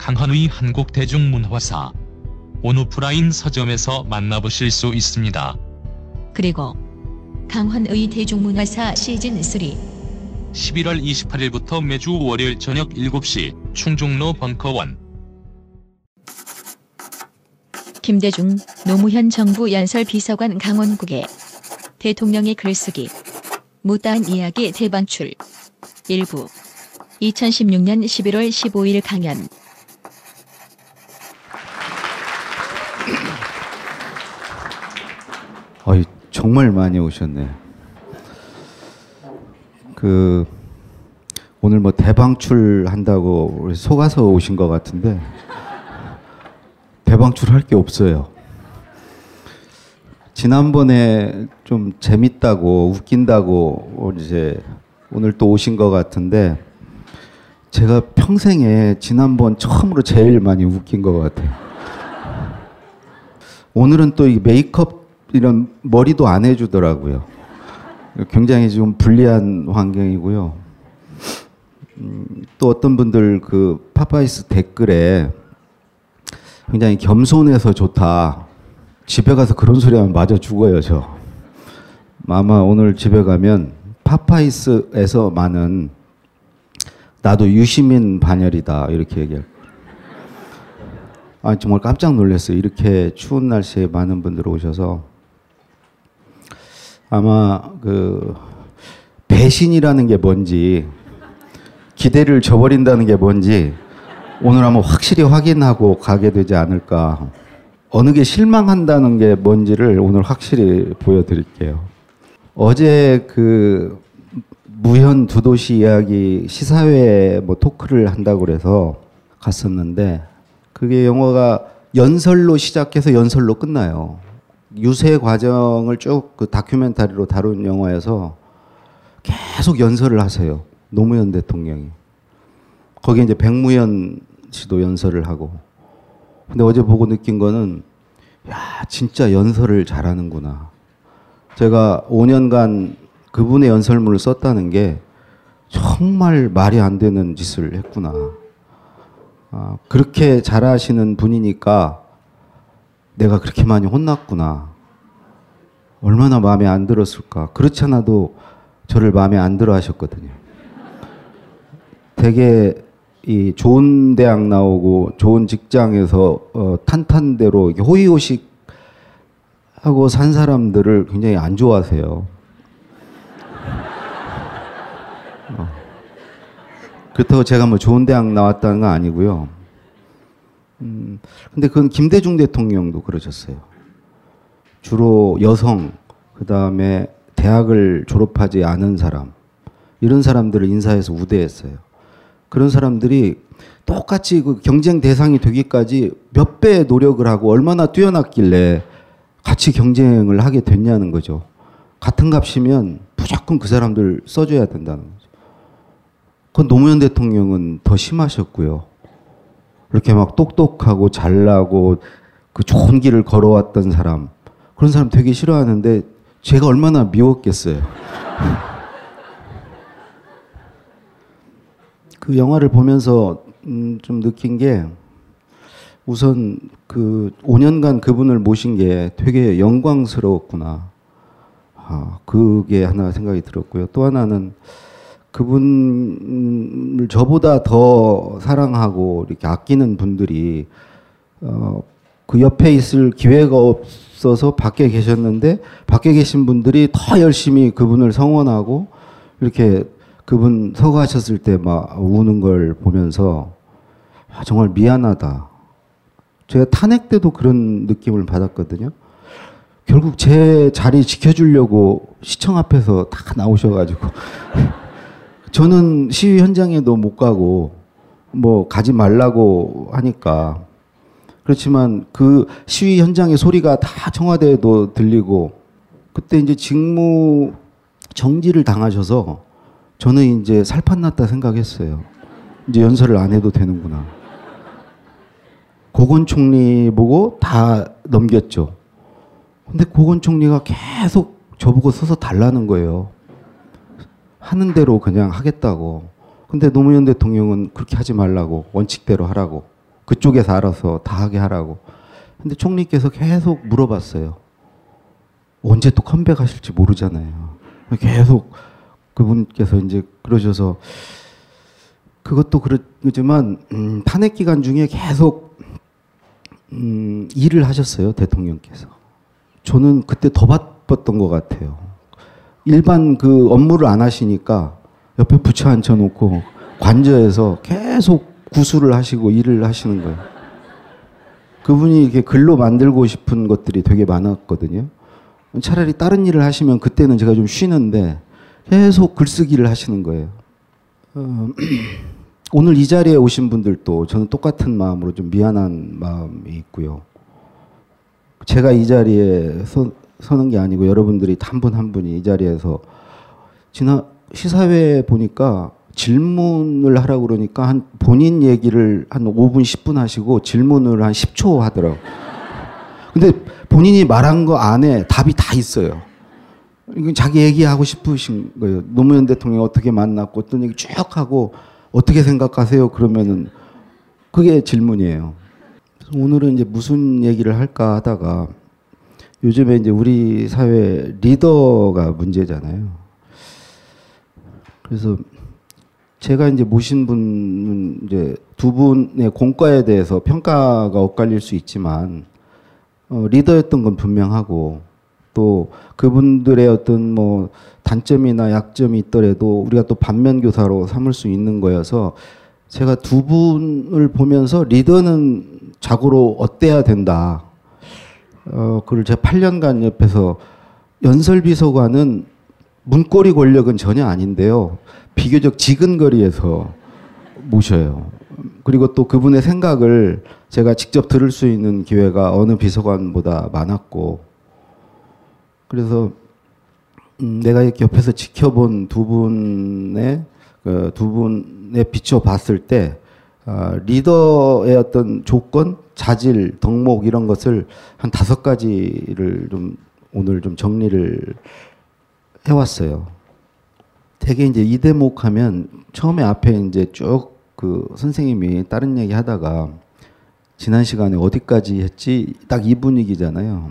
강헌의 한국대중문화사 온오프라인 서점에서 만나보실 수 있습니다. 그리고 강헌의 대중문화사 시즌 3 11월 28일부터 매주 월요일 저녁 7시 충중로 벙커원. 김대중 노무현 정부 연설 비서관 강원국의 대통령의 글쓰기 못다한 이야기 대방출. 일부. 2016년 11월 15일 강연 어이, 정말 많이 오셨네. 그 오늘 뭐 대방출 한다고 속아서 오신 것 같은데 대방출 할 게 없어요. 지난번에 좀 재밌다고 웃긴다고 이제 오늘 또 오신 것 같은데 제가 평생에 지난번 처음으로 제일 많이 웃긴 것 같아요. 오늘은 또 이 메이크업 이런 머리도 안 해주더라고요. 굉장히 좀 불리한 환경이고요. 음, 또 어떤 분들 그 파파이스 댓글에 굉장히 겸손해서 좋다. 집에 가서 그런 소리 하면 맞아 죽어요, 저. 아마 오늘 집에 가면 파파이스에서 많은 나도 유시민 반열이다. 이렇게 얘기할 아, 정말 깜짝 놀랐어요. 이렇게 추운 날씨에 많은 분들 오셔서 아마 그 배신이라는 게 뭔지 기대를 저버린다는 게 뭔지 오늘 한번 확실히 확인하고 가게 되지 않을까. 어느 게 실망한다는 게 뭔지를 오늘 확실히 보여드릴게요. 어제 그 무현 두 도시 이야기 시사회 뭐 토크를 한다고 그래서 갔었는데 그게 영화가 연설로 시작해서 연설로 끝나요. 유세 과정을 쭉 그 다큐멘터리로 다룬 영화에서 계속 연설을 하세요. 노무현 대통령이. 거기에 이제 백무현 씨도 연설을 하고. 근데 어제 보고 느낀 거는 야, 진짜 연설을 잘하는구나. 제가 5년간 그분의 연설문을 썼다는 게 정말 말이 안 되는 짓을 했구나. 아, 그렇게 잘하시는 분이니까 내가 그렇게 많이 혼났구나. 얼마나 마음에 안 들었을까. 그렇지 않아도 저를 마음에 안 들어 하셨거든요. 되게 이 좋은 대학 나오고 좋은 직장에서 어, 탄탄대로 호의호식 하고 산 사람들을 굉장히 안 좋아하세요. 어. 그렇다고 제가 뭐 좋은 대학 나왔다는 건 아니고요. 음, 근데 그건 김대중 대통령도 그러셨어요. 주로 여성, 그 다음에 대학을 졸업하지 않은 사람, 이런 사람들을 인사해서 우대했어요. 그런 사람들이 똑같이 그 경쟁 대상이 되기까지 몇배 노력을 하고 얼마나 뛰어났길래 같이 경쟁을 하게 됐냐는 거죠. 같은 값이면 무조건 그 사람들 써줘야 된다는 거죠. 그건 노무현 대통령은 더 심하셨고요. 이렇게 막 똑똑하고 잘나고 그 좋은 길을 걸어왔던 사람 그런 사람 되게 싫어하는데 제가 얼마나 미웠겠어요. 그 영화를 보면서 음, 좀 느낀 게 우선 그 5년간 그분을 모신 게 되게 영광스러웠구나. 아, 그게 하나 생각이 들었고요. 또 하나는 그분을 저보다 더 사랑하고 이렇게 아끼는 분들이 어, 그 옆에 있을 기회가 없어서 밖에 계셨는데 밖에 계신 분들이 더 열심히 그분을 성원하고 이렇게 그분 서가셨을 때 막 우는 걸 보면서 아, 정말 미안하다. 제가 탄핵 때도 그런 느낌을 받았거든요. 결국 제 자리 지켜주려고 시청 앞에서 다 나오셔가지고 저는 시위 현장에도 못 가고 뭐 가지 말라고 하니까 그렇지만 그 시위 현장의 소리가 다 청와대에도 들리고 그때 이제 직무 정지를 당하셔서 저는 이제 살판 났다 생각했어요. 이제 연설을 안 해도 되는구나. 고건 총리 보고 다 넘겼죠. 근데 고건 총리가 계속 저보고 서서 달라는 거예요. 하는 대로 그냥 하겠다고. 근데 노무현 대통령은 그렇게 하지 말라고 원칙대로 하라고 그쪽에서 알아서 다 하게 하라고. 근데 총리께서 계속 물어봤어요. 언제 또 컴백하실지 모르잖아요. 계속 그분께서 이제 그러셔서 그것도 그렇지만 음, 탄핵 기간 중에 계속 음, 일을 하셨어요 대통령께서. 저는 그때 더 바빴던 것 같아요. 일반 그 업무를 안 하시니까 옆에 부처 앉혀놓고 관저에서 계속 구술을 하시고 일을 하시는 거예요. 그분이 이렇게 글로 만들고 싶은 것들이 되게 많았거든요. 차라리 다른 일을 하시면 그때는 제가 좀 쉬는데 계속 글쓰기를 하시는 거예요. 어, 오늘 이 자리에 오신 분들도 저는 똑같은 마음으로 좀 미안한 마음이 있고요. 제가 이 자리에 서, 서는 게 아니고 여러분들이 한 분 한 분이 이 자리에서 지난 시사회 보니까 질문을 하라고 그러니까 한 본인 얘기를 한 5분 10분 하시고 질문을 한 10초 하더라고. 근데 본인이 말한 거 안에 답이 다 있어요. 이건 자기 얘기하고 싶으신 거예요. 노무현 대통령 어떻게 만났고 어떤 얘기 쭉 하고 어떻게 생각하세요? 그러면은 그게 질문이에요. 오늘은 이제 무슨 얘기를 할까 하다가 요즘에 이제 우리 사회 리더가 문제잖아요. 그래서 제가 이제 모신 분은 이제 두 분의 공과에 대해서 평가가 엇갈릴 수 있지만 어, 리더였던 건 분명하고 또 그분들의 어떤 뭐 단점이나 약점이 있더라도 우리가 또 반면 교사로 삼을 수 있는 거여서 제가 두 분을 보면서 리더는 자고로 어때야 된다. 어, 그걸 제가 8년간 옆에서 연설비서관은 문고리 권력은 전혀 아닌데요. 비교적 지근거리에서 모셔요. 그리고 또 그분의 생각을 제가 직접 들을 수 있는 기회가 어느 비서관보다 많았고, 그래서 음, 내가 이렇게 옆에서 지켜본 두 분의 그 두 분의 비춰봤을 때 어, 리더의 어떤 조건, 자질, 덕목 이런 것을 한 다섯 가지를 좀 오늘 좀 정리를 해왔어요. 되게 이제 이 대목 하면 처음에 앞에 이제 쭉 그 선생님이 다른 얘기 하다가 지난 시간에 어디까지 했지 딱 이 분위기잖아요.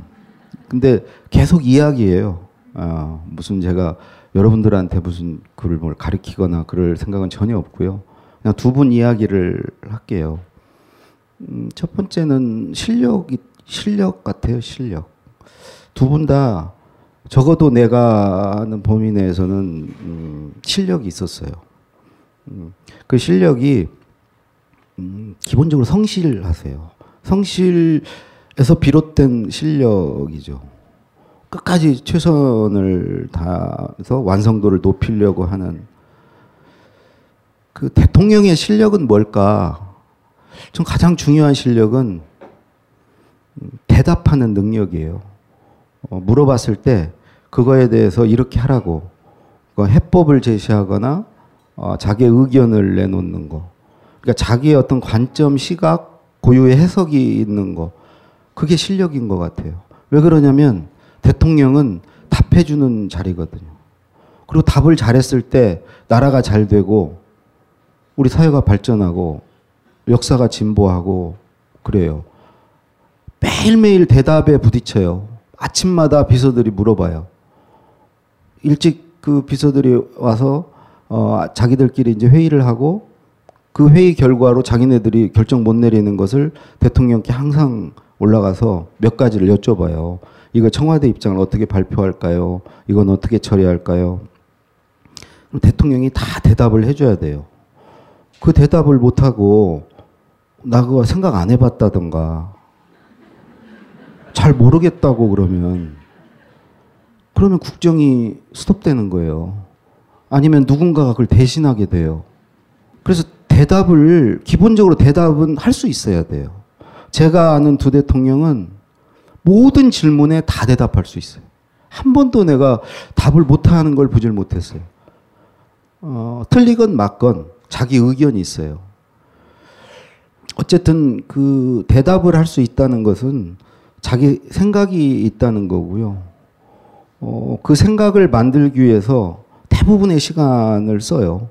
근데 계속 이야기예요. 아, 무슨 제가 여러분들한테 무슨 글을 뭘 가르치거나 그럴 생각은 전혀 없고요. 그냥 두 분 이야기를 할게요. 음, 첫 번째는 실력이 실력 같아요. 실력. 두 분 다 적어도 내가 아는 범위 내에서는 음, 실력이 있었어요. 음, 그 실력이 음, 기본적으로 성실하세요. 성실에서 비롯된 실력이죠. 끝까지 최선을 다해서 완성도를 높이려고 하는 그 대통령의 실력은 뭘까? 전 가장 중요한 실력은 대답하는 능력이에요. 어, 물어봤을 때 그거에 대해서 이렇게 하라고 그 해법을 제시하거나 어, 자기의 의견을 내놓는 거. 그러니까 자기의 어떤 관점, 시각, 고유의 해석이 있는 거. 그게 실력인 것 같아요. 왜 그러냐면 대통령은 답해주는 자리거든요. 그리고 답을 잘했을 때 나라가 잘 되고 우리 사회가 발전하고 역사가 진보하고 그래요. 매일매일 대답에 부딪혀요. 아침마다 비서들이 물어봐요. 일찍 그 비서들이 와서 어, 자기들끼리 이제 회의를 하고 그 회의 결과로 자기네들이 결정 못 내리는 것을 대통령께 항상 올라가서 몇 가지를 여쭤봐요. 이거 청와대 입장을 어떻게 발표할까요? 이건 어떻게 처리할까요? 대통령이 다 대답을 해줘야 돼요. 그 대답을 못하고 나 그거 생각 안 해봤다던가 잘 모르겠다고 그러면 그러면 국정이 스톱되는 거예요. 아니면 누군가가 그걸 대신하게 돼요. 그래서 대답을 기본적으로 대답은 할 수 있어야 돼요. 제가 아는 두 대통령은 모든 질문에 다 대답할 수 있어요. 한 번도 내가 답을 못하는 걸 보질 못했어요. 어, 틀리건 맞건 자기 의견이 있어요. 어쨌든 그 대답을 할 수 있다는 것은 자기 생각이 있다는 거고요. 어, 그 생각을 만들기 위해서 대부분의 시간을 써요.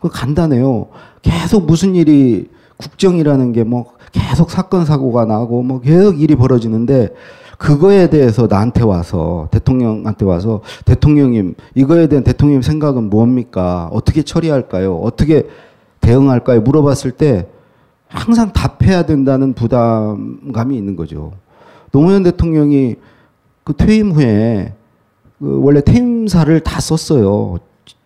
그 간단해요. 계속 무슨 일이 국정이라는 게 뭐 계속 사건 사고가 나고 뭐 계속 일이 벌어지는데 그거에 대해서 나한테 와서 대통령한테 와서 대통령님 이거에 대한 대통령 생각은 뭡니까? 어떻게 처리할까요? 어떻게 대응할까요? 물어봤을 때 항상 답해야 된다는 부담감이 있는 거죠. 노무현 대통령이 그 퇴임 후에 그 원래 퇴임사를 다 썼어요.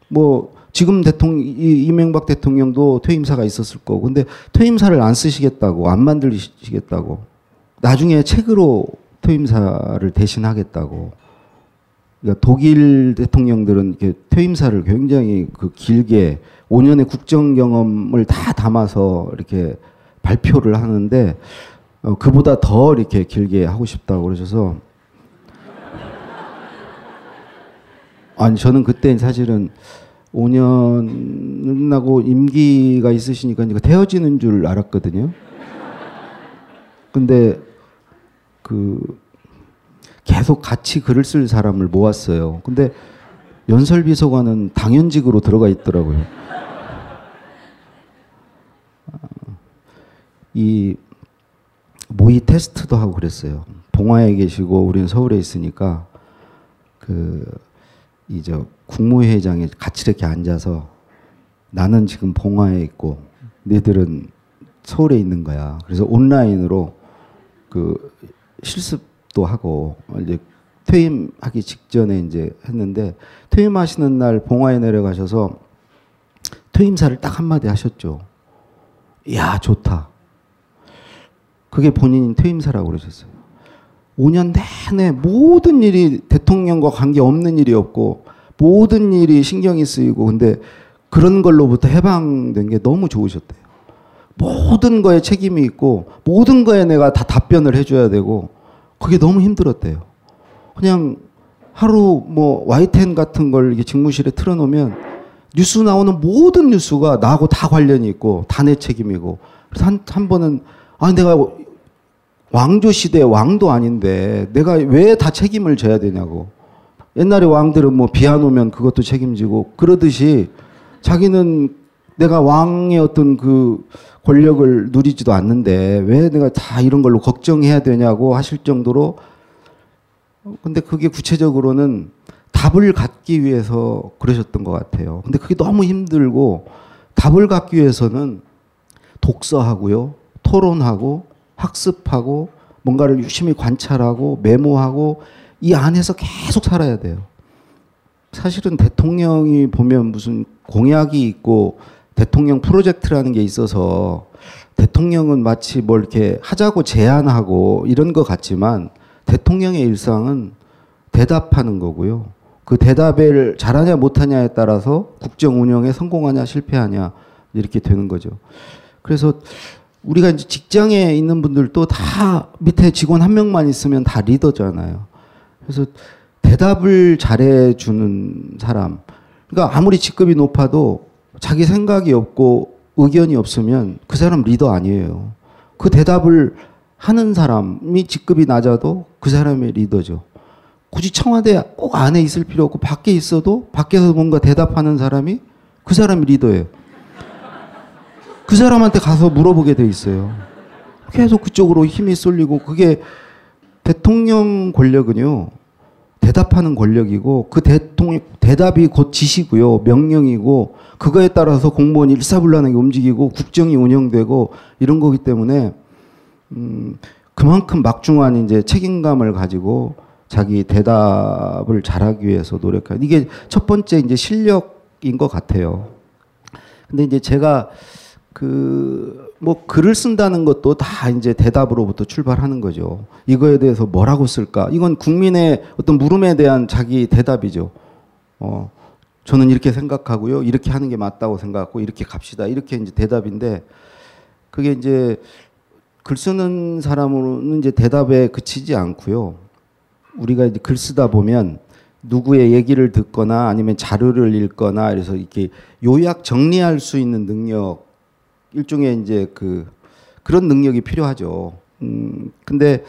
뭐 지금 대통령 이명박 대통령도 퇴임사가 있었을 거고 근데 퇴임사를 안 쓰시겠다고 안 만들시겠다고 나중에 책으로 퇴임사를 대신하겠다고 그러니까 독일 대통령들은 이렇게 퇴임사를 굉장히 그 길게 5년의 국정 경험을 다 담아서 이렇게 발표를 하는데 어, 그보다 더 이렇게 길게 하고 싶다고 그러셔서 아니 저는 그때 사실은 5년 끝나고 임기가 있으시니까 이거 태어지는 줄 알았거든요. 근데 그 계속 같이 글을 쓸 사람을 모았어요. 근데 연설 비서관은 당연직으로 들어가 있더라고요. 이 모의 테스트도 하고 그랬어요. 봉화에 계시고 우리는 서울에 있으니까 그 이제 국무회장에 같이 이렇게 앉아서 나는 지금 봉화에 있고 너희들은 서울에 있는 거야. 그래서 온라인으로 그 실습도 하고 이제 퇴임하기 직전에 이제 했는데 퇴임하시는 날 봉화에 내려가셔서 퇴임사를 딱 한마디 하셨죠. 야 좋다. 그게 본인 퇴임사라고 그러셨어요. 5년 내내 모든 일이 대통령과 관계 없는 일이 없고 모든 일이 신경이 쓰이고 근데 그런 걸로부터 해방된 게 너무 좋으셨대요. 모든 거에 책임이 있고 모든 거에 내가 다 답변을 해줘야 되고 그게 너무 힘들었대요. 그냥 하루 뭐 YTN 같은 걸 이게 직무실에 틀어놓으면 뉴스 나오는 모든 뉴스가 나하고 다 관련이 있고 다 내 책임이고 그래서 한, 한 번은 아 내가 왕조 시대 왕도 아닌데 내가 왜 다 책임을 져야 되냐고. 옛날에 왕들은 뭐 비안 오면 그것도 책임지고 그러듯이 자기는 내가 왕의 어떤 그 권력을 누리지도 않는데 왜 내가 다 이런 걸로 걱정해야 되냐고 하실 정도로 근데 그게 구체적으로는 답을 갖기 위해서 그러셨던 것 같아요. 근데 그게 너무 힘들고 답을 갖기 위해서는 독서하고요, 토론하고 학습하고 뭔가를 유심히 관찰하고 메모하고 이 안에서 계속 살아야 돼요. 사실은 대통령이 보면 무슨 공약이 있고 대통령 프로젝트라는 게 있어서 대통령은 마치 뭘 이렇게 하자고 제안하고 이런 것 같지만 대통령의 일상은 대답하는 거고요. 그 대답을 잘하냐 못하냐에 따라서 국정 운영에 성공하냐 실패하냐 이렇게 되는 거죠. 그래서 우리가 이제 직장에 있는 분들도 다 밑에 직원 한 명만 있으면 다 리더잖아요. 그래서 대답을 잘해주는 사람. 그러니까 아무리 직급이 높아도 자기 생각이 없고 의견이 없으면 그 사람 리더 아니에요. 그 대답을 하는 사람이 직급이 낮아도 그 사람이 리더죠. 굳이 청와대 꼭 안에 있을 필요 없고 밖에 있어도 밖에서 뭔가 대답하는 사람이 그 사람이 리더예요. 그 사람한테 가서 물어보게 돼 있어요. 계속 그쪽으로 힘이 쏠리고 그게 대통령 권력은요. 대답하는 권력이고 그 대통령 대답이 곧 지시고요. 명령이고 그거에 따라서 공무원이 일사불란하게 움직이고 국정이 운영되고 이런 거기 때문에 음 그만큼 막중한 이제 책임감을 가지고 자기 대답을 잘하기 위해서 노력하는 이게 첫 번째 이제 실력인 것 같아요. 근데 이제 제가 그 뭐 글을 쓴다는 것도 다 이제 대답으로부터 출발하는 거죠. 이거에 대해서 뭐라고 쓸까? 이건 국민의 어떤 물음에 대한 자기 대답이죠. 어, 저는 이렇게 생각하고요. 이렇게 하는 게 맞다고 생각하고 이렇게 갑시다. 이렇게 이제 대답인데 그게 이제 글 쓰는 사람으로는 이제 대답에 그치지 않고요. 우리가 이제 글 쓰다 보면 누구의 얘기를 듣거나 아니면 자료를 읽거나 그래서 이렇게 요약 정리할 수 있는 능력 일종의 이제 그 그런 능력이 필요하죠. 음 근데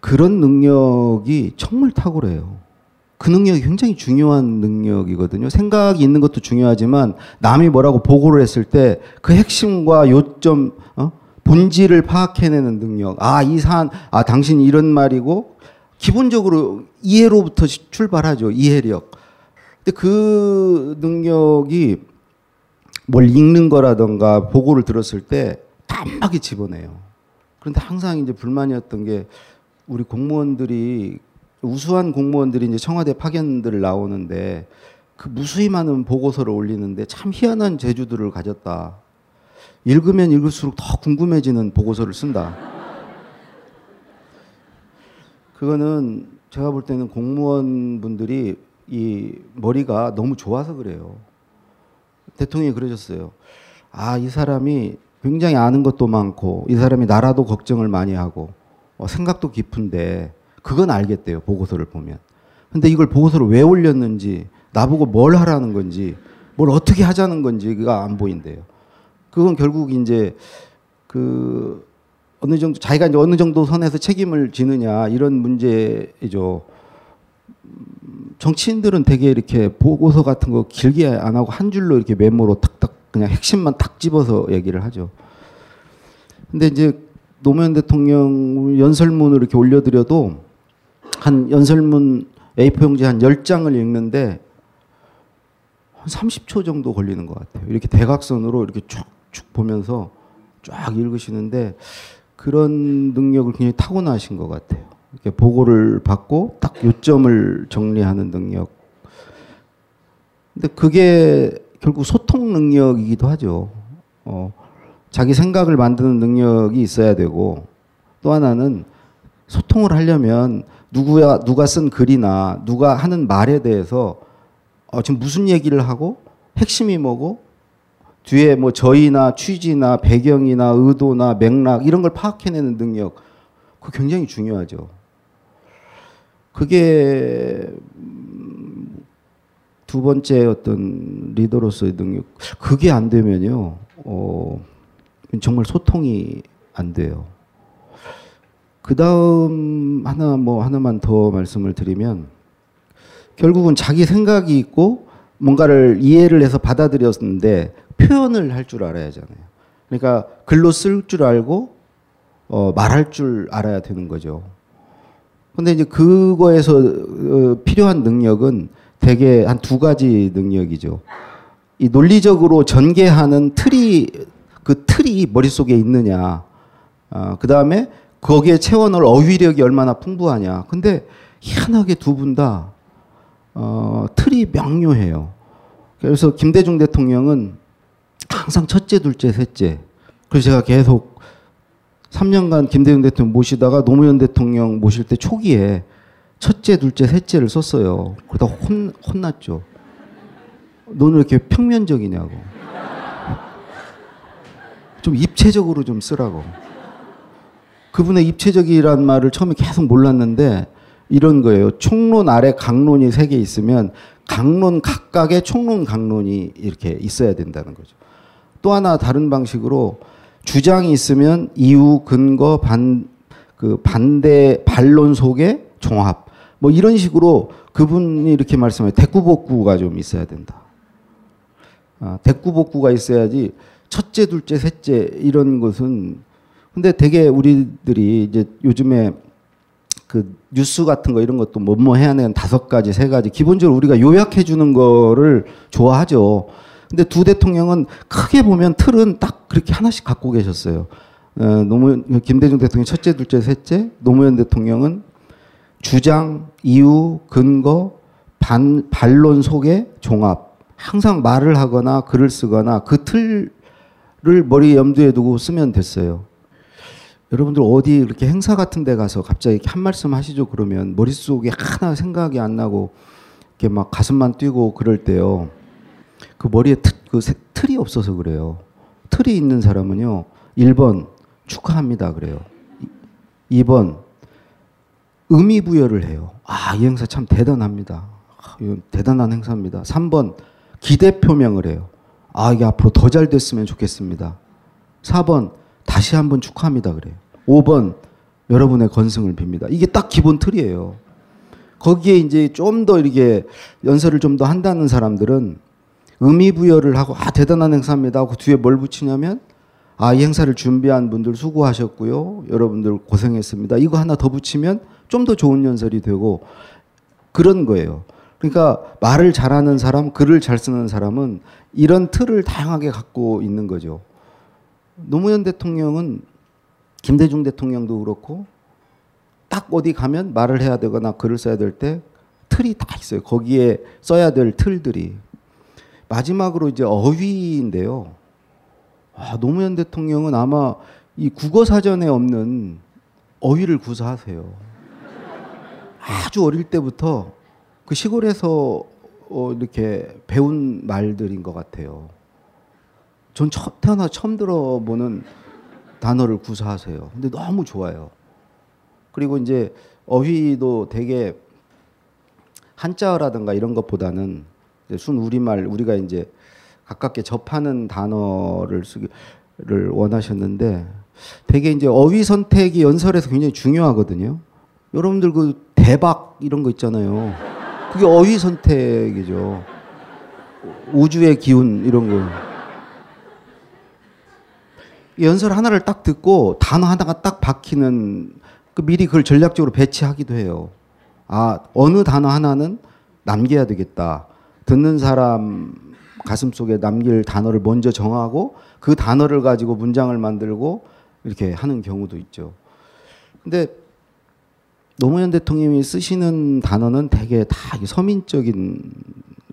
그런 능력이 정말 탁월해요. 그 능력이 굉장히 중요한 능력이거든요. 생각이 있는 것도 중요하지만 남이 뭐라고 보고를 했을 때 그 핵심과 요점, 어? 본질을 파악해내는 능력. 아, 이 사안, 아, 당신 이런 말이고, 기본적으로 이해로부터 출발하죠. 이해력. 근데 그 능력이 뭘 읽는 거라던가 보고를 들었을 때 단박에 집어내요. 그런데 항상 이제 불만이었던 게 우리 공무원들이 우수한 공무원들이 이제 청와대 파견들을 나오는데 그 무수히 많은 보고서를 올리는데 참 희한한 재주들을 가졌다. 읽으면 읽을수록 더 궁금해지는 보고서를 쓴다. 그거는 제가 볼 때는 공무원분들이 이 머리가 너무 좋아서 그래요. 대통령이 그러셨어요. 아, 이 사람이 굉장히 아는 것도 많고, 이 사람이 나라도 걱정을 많이 하고, 어, 생각도 깊은데, 그건 알겠대요. 보고서를 보면. 근데 이걸 보고서를 왜 올렸는지, 나보고 뭘 하라는 건지, 뭘 어떻게 하자는 건지가 안 보인대요. 그건 결국 이제 그 어느 정도 자기가 이제 어느 정도 선에서 책임을 지느냐 이런 문제이죠. 정치인들은 되게 이렇게 보고서 같은 거 길게 안 하고 한 줄로 이렇게 메모로 탁탁 그냥 핵심만 탁 집어서 얘기를 하죠. 근데 이제 노무현 대통령 연설문을 이렇게 올려드려도 한 연설문 A4 용지 한 10장을 읽는데 한 30초 정도 걸리는 것 같아요. 이렇게 대각선으로 이렇게 쭉쭉 보면서 쫙 읽으시는데 그런 능력을 굉장히 타고나신 것 같아요. 이렇게 보고를 받고 딱 요점을 정리하는 능력. 근데 그게 결국 소통 능력이기도 하죠. 어, 자기 생각을 만드는 능력이 있어야 되고 또 하나는 소통을 하려면 누구야 누가 쓴 글이나 누가 하는 말에 대해서 어, 지금 무슨 얘기를 하고 핵심이 뭐고 뒤에 뭐 저희나 취지나 배경이나 의도나 맥락 이런 걸 파악해내는 능력 그 굉장히 중요하죠. 그게 음, 두 번째 어떤 리더로서의 능력 그게 안 되면요 어, 정말 소통이 안 돼요. 그 다음 하나 뭐 하나만 더 말씀을 드리면 결국은 자기 생각이 있고 뭔가를 이해를 해서 받아들였는데 표현을 할 줄 알아야 하잖아요. 그러니까 글로 쓸 줄 알고 어, 말할 줄 알아야 되는 거죠. 근데 이제 그거에서 어, 필요한 능력은 대개 한 두 가지 능력이죠. 이 논리적으로 전개하는 틀이 그 틀이 머릿속에 있느냐. 어, 그 다음에 거기에 채워넣을 어휘력이 얼마나 풍부하냐. 근데 희한하게 두 분 다, 어, 틀이 명료해요. 그래서 김대중 대통령은 항상 첫째, 둘째, 셋째. 그래서 제가 계속 3년간 김대중 대통령 모시다가 노무현 대통령 모실 때 초기에 첫째, 둘째, 셋째를 썼어요. 그러다 혼, 혼났죠. 너는 왜 이렇게 평면적이냐고. 좀 입체적으로 좀 쓰라고. 그분의 입체적이란 말을 처음에 계속 몰랐는데 이런 거예요. 총론 아래 강론이 세 개 있으면 강론 각각의 총론 강론이 이렇게 있어야 된다는 거죠. 또 하나 다른 방식으로 주장이 있으면 이유, 근거, 반, 그 반대 반론 속의 종합. 뭐 이런 식으로 그분이 이렇게 말씀해요. 대꾸복구가 좀 있어야 된다. 아, 대꾸복구가 있어야지 첫째, 둘째, 셋째 이런 것은 근데 되게 우리들이 이제 요즘에 그 뉴스 같은 거 이런 것도 뭐뭐 해야 되는 다섯 가지, 세 가지 기본적으로 우리가 요약해 주는 거를 좋아하죠. 근데 두 대통령은 크게 보면 틀은 딱 그렇게 하나씩 갖고 계셨어요. 어, 노무현 김대중 대통령 첫째, 둘째, 셋째, 노무현 대통령은 주장, 이유, 근거, 반 반론 속의 종합. 항상 말을 하거나 글을 쓰거나 그 틀을 머리 염두에 두고 쓰면 됐어요. 여러분들 어디 이렇게 행사 같은 데 가서 갑자기 한 말씀 하시죠 그러면 머릿속에 하나 생각이 안 나고 이렇게 막 가슴만 뛰고 그럴 때요. 그 머리에 틀, 그 틀이 없어서 그래요. 틀이 있는 사람은요. 1번 축하합니다 그래요. 2번 의미 부여를 해요. 아, 이 행사 참 대단합니다. 아, 이건 대단한 행사입니다. 3번 기대 표명을 해요. 아, 이게 앞으로 더 잘 됐으면 좋겠습니다. 4번 다시 한번 축하합니다 그래요. 5번 여러분의 건승을 빕니다. 이게 딱 기본 틀이에요. 거기에 이제 좀 더 이렇게 연설을 좀 더 한다는 사람들은 의미 부여를 하고 아 대단한 행사입니다 하고 뒤에 뭘 붙이냐면 아 이 행사를 준비한 분들 수고하셨고요. 여러분들 고생했습니다. 이거 하나 더 붙이면 좀 더 좋은 연설이 되고 그런 거예요. 그러니까 말을 잘하는 사람, 글을 잘 쓰는 사람은 이런 틀을 다양하게 갖고 있는 거죠. 노무현 대통령은 김대중 대통령도 그렇고 딱 어디 가면 말을 해야 되거나 글을 써야 될 때 틀이 다 있어요. 거기에 써야 될 틀들이. 마지막으로 이제 어휘인데요. 아, 노무현 대통령은 아마 이 국어 사전에 없는 어휘를 구사하세요. 아주 어릴 때부터 그 시골에서 어, 이렇게 배운 말들인 것 같아요. 전 처, 태어나 처음 들어보는 단어를 구사하세요. 근데 너무 좋아요. 그리고 이제 어휘도 되게 한자어라든가 이런 것보다는 순 우리말 우리가 이제 가깝게 접하는 단어를 쓰기를 원하셨는데 되게 이제 어휘 선택이 연설에서 굉장히 중요하거든요. 여러분들 그 대박 이런 거 있잖아요. 그게 어휘 선택이죠. 우주의 기운 이런 거. 연설 하나를 딱 듣고 단어 하나가 딱 박히는 그 미리 그걸 전략적으로 배치하기도 해요. 아 어느 단어 하나는 남겨야 되겠다. 듣는 사람 가슴 속에 남길 단어를 먼저 정하고 그 단어를 가지고 문장을 만들고 이렇게 하는 경우도 있죠. 근데 노무현 대통령이 쓰시는 단어는 되게 다 서민적인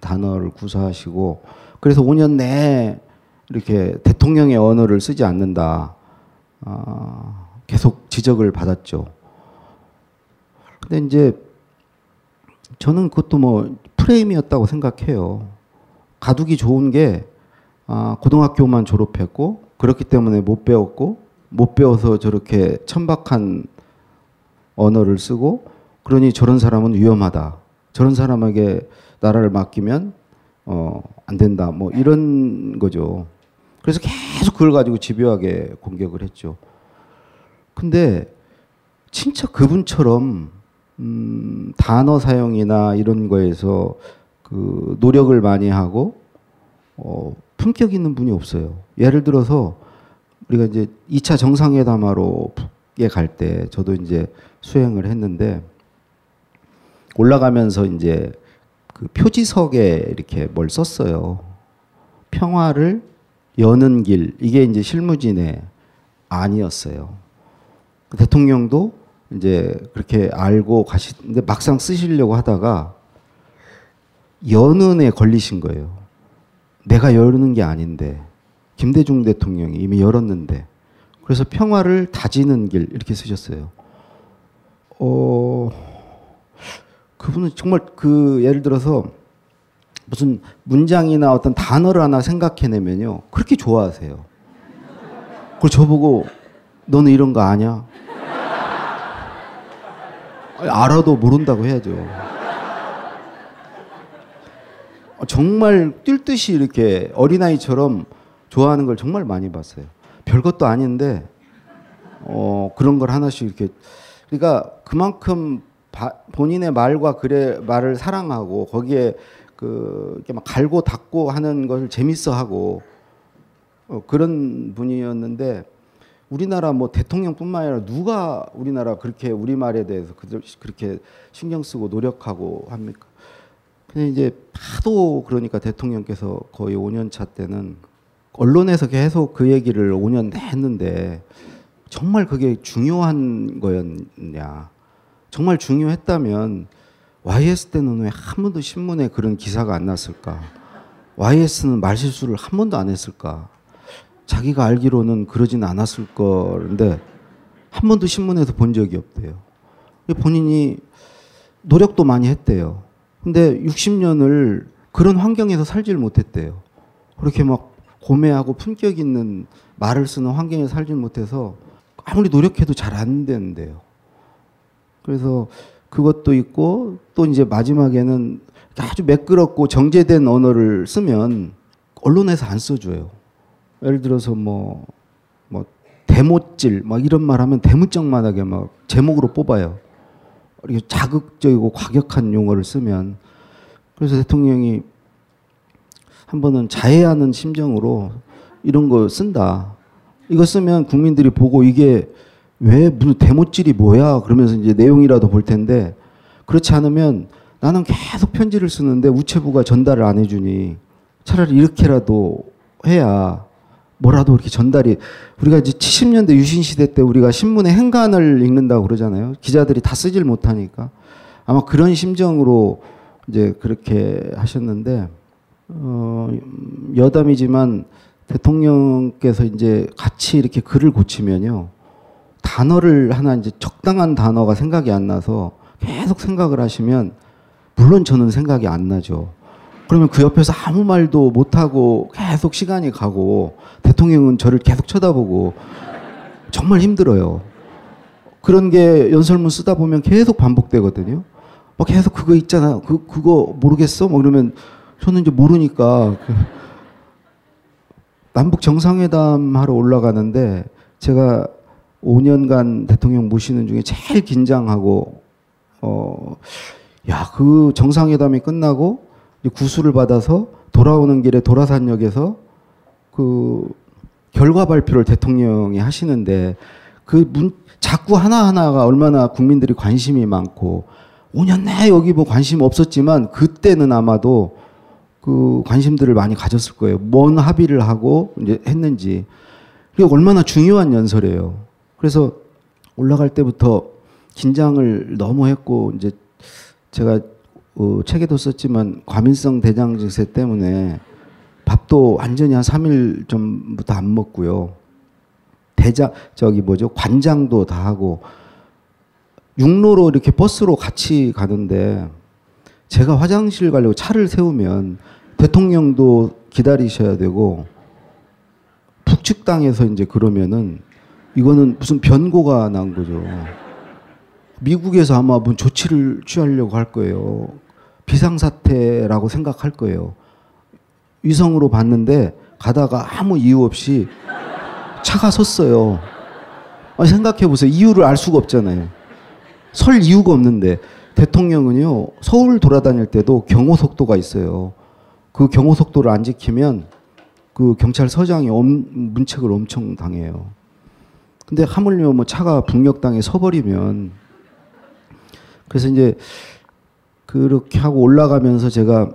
단어를 구사하시고 그래서 5년 내에 이렇게 대통령의 언어를 쓰지 않는다. 어, 계속 지적을 받았죠. 근데 이제 저는 그것도 뭐 프레임이었다고 생각해요. 가두기 좋은 게 아, 고등학교만 졸업했고 그렇기 때문에 못 배웠고 못 배워서 저렇게 천박한 언어를 쓰고 그러니 저런 사람은 위험하다. 저런 사람에게 나라를 맡기면 어, 안 된다. 뭐 이런 거죠. 그래서 계속 그걸 가지고 집요하게 공격을 했죠. 근데 진짜 그분처럼 음, 단어 사용이나 이런 거에서 그 노력을 많이 하고 어, 품격 있는 분이 없어요. 예를 들어서 우리가 이제 2차 정상회담하러 북에 갈 때 저도 이제 수행을 했는데 올라가면서 이제 그 표지석에 이렇게 뭘 썼어요. 평화를 여는 길 이게 이제 실무진의 아니었어요. 대통령도 이제 그렇게 알고 가시는데 막상 쓰시려고 하다가 연은에 걸리신 거예요. 내가 여는 게 아닌데 김대중 대통령이 이미 열었는데 그래서 평화를 다지는 길 이렇게 쓰셨어요. 어 그분은 정말 그 예를 들어서 무슨 문장이나 어떤 단어를 하나 생각해내면요 그렇게 좋아하세요. 그걸 저보고 너는 이런 거 아냐? 알아도 모른다고 해야죠. 정말 뛸 듯이 이렇게 어린아이처럼 좋아하는 걸 정말 많이 봤어요. 별것도 아닌데, 어, 그런 걸 하나씩 이렇게. 그러니까 그만큼 바, 본인의 말과 글의 말을 사랑하고 거기에 그, 이렇게 막 갈고 닦고 하는 것을 재밌어 하고 어, 그런 분이었는데 우리나라 뭐 대통령뿐만 아니라 누가 우리나라 그렇게 우리말에 대해서 그렇게 신경 쓰고 노력하고 합니까? 근데 이제 하도 그러니까 대통령께서 거의 5년 차 때는 언론에서 계속 그 얘기를 5년 했는데 정말 그게 중요한 거였냐. 정말 중요했다면 YS 때는 왜 한 번도 신문에 그런 기사가 안 났을까? YS는 말실수를 한 번도 안 했을까? 자기가 알기로는 그러진 않았을 거인데 한 번도 신문에서 본 적이 없대요. 본인이 노력도 많이 했대요. 근데 60년을 그런 환경에서 살지를 못했대요. 그렇게 막 고매하고 품격 있는 말을 쓰는 환경에 살지 못해서 아무리 노력해도 잘 안 된대요. 그래서 그것도 있고 또 이제 마지막에는 아주 매끄럽고 정제된 언어를 쓰면 언론에서 안 써줘요. 예를 들어서 뭐, 뭐, 대못질, 막 이런 말 하면 대문짝만하게 막 제목으로 뽑아요. 이렇게 자극적이고 과격한 용어를 쓰면. 그래서 대통령이 한 번은 자해하는 심정으로 이런 거 쓴다. 이거 쓰면 국민들이 보고 이게 왜 무슨 대못질이 뭐야? 그러면서 이제 내용이라도 볼 텐데 그렇지 않으면 나는 계속 편지를 쓰는데 우체부가 전달을 안 해주니 차라리 이렇게라도 해야 뭐라도 이렇게 전달이 우리가 이제 70년대 유신 시대 때 우리가 신문의 행간을 읽는다고 그러잖아요. 기자들이 다 쓰질 못하니까 아마 그런 심정으로 이제 그렇게 하셨는데 어, 여담이지만 대통령께서 이제 같이 이렇게 글을 고치면요. 단어를 하나 이제 적당한 단어가 생각이 안 나서 계속 생각을 하시면 물론 저는 생각이 안 나죠. 그러면 그 옆에서 아무 말도 못하고 계속 시간이 가고 대통령은 저를 계속 쳐다보고 정말 힘들어요. 그런 게 연설문 쓰다 보면 계속 반복되거든요. 막 계속 그거 있잖아. 그, 그거 모르겠어? 뭐 그러면 저는 이제 모르니까. 그 남북 정상회담 하러 올라가는데 제가 5년간 대통령 모시는 중에 제일 긴장하고 어, 야, 그 정상회담이 끝나고 구수를 받아서 돌아오는 길에 도라산역에서 그 결과 발표를 대통령이 하시는데 그 문, 자꾸 하나하나가 얼마나 국민들이 관심이 많고 5년 내 여기 뭐 관심 없었지만 그때는 아마도 그 관심들을 많이 가졌을 거예요. 뭔 합의를 하고 이제 했는지. 그게 얼마나 중요한 연설이에요. 그래서 올라갈 때부터 긴장을 너무 했고 이제 제가 어, 책에도 썼지만 과민성 대장 증세 때문에 밥도 완전히 한 3일 전부터 안 먹고요. 대장 저기 뭐죠 관장도 다 하고 육로로 이렇게 버스로 같이 가는데 제가 화장실 가려고 차를 세우면 대통령도 기다리셔야 되고 북측당에서 이제 그러면은 이거는 무슨 변고가 난 거죠. 미국에서 아마 뭐 조치를 취하려고 할 거예요. 비상사태라고 생각할 거예요. 위성으로 봤는데 가다가 아무 이유 없이 차가 섰어요. 생각해 보세요. 이유를 알 수가 없잖아요. 설 이유가 없는데 대통령은요 서울 돌아다닐 때도 경호 속도가 있어요. 그 경호 속도를 안 지키면 그 경찰서장이 엄, 문책을 엄청 당해요. 근데 하물며 뭐 차가 북녘 땅에 서버리면 그래서 이제 그렇게 하고 올라가면서 제가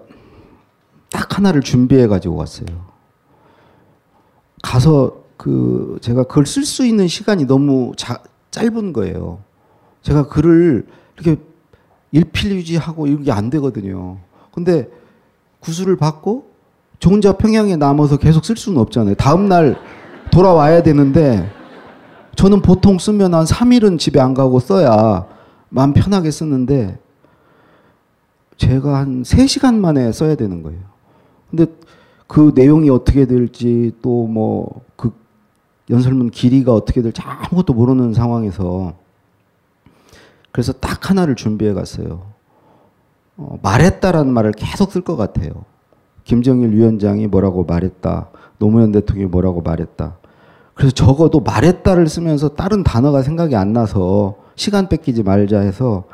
딱 하나를 준비해 가지고 왔어요. 가서 그 제가 그걸 쓸 수 있는 시간이 너무 자, 짧은 거예요. 제가 글을 이렇게 일필유지하고 이런 게안 되거든요. 근데 구술을 받고 저 혼자 평양에 남아서 계속 쓸 수는 없잖아요. 다음 날 돌아와야 되는데 저는 보통 쓰면 한 3일은 집에 안 가고 써야 마음 편하게 쓰는데 제가 한 3시간 만에 써야 되는 거예요. 근데 그 내용이 어떻게 될지 또 뭐 그 연설문 길이가 어떻게 될지 아무것도 모르는 상황에서 그래서 딱 하나를 준비해 갔어요. 어, 말했다라는 말을 계속 쓸 것 같아요. 김정일 위원장이 뭐라고 말했다. 노무현 대통령이 뭐라고 말했다. 그래서 적어도 말했다를 쓰면서 다른 단어가 생각이 안 나서 시간 뺏기지 말자 해서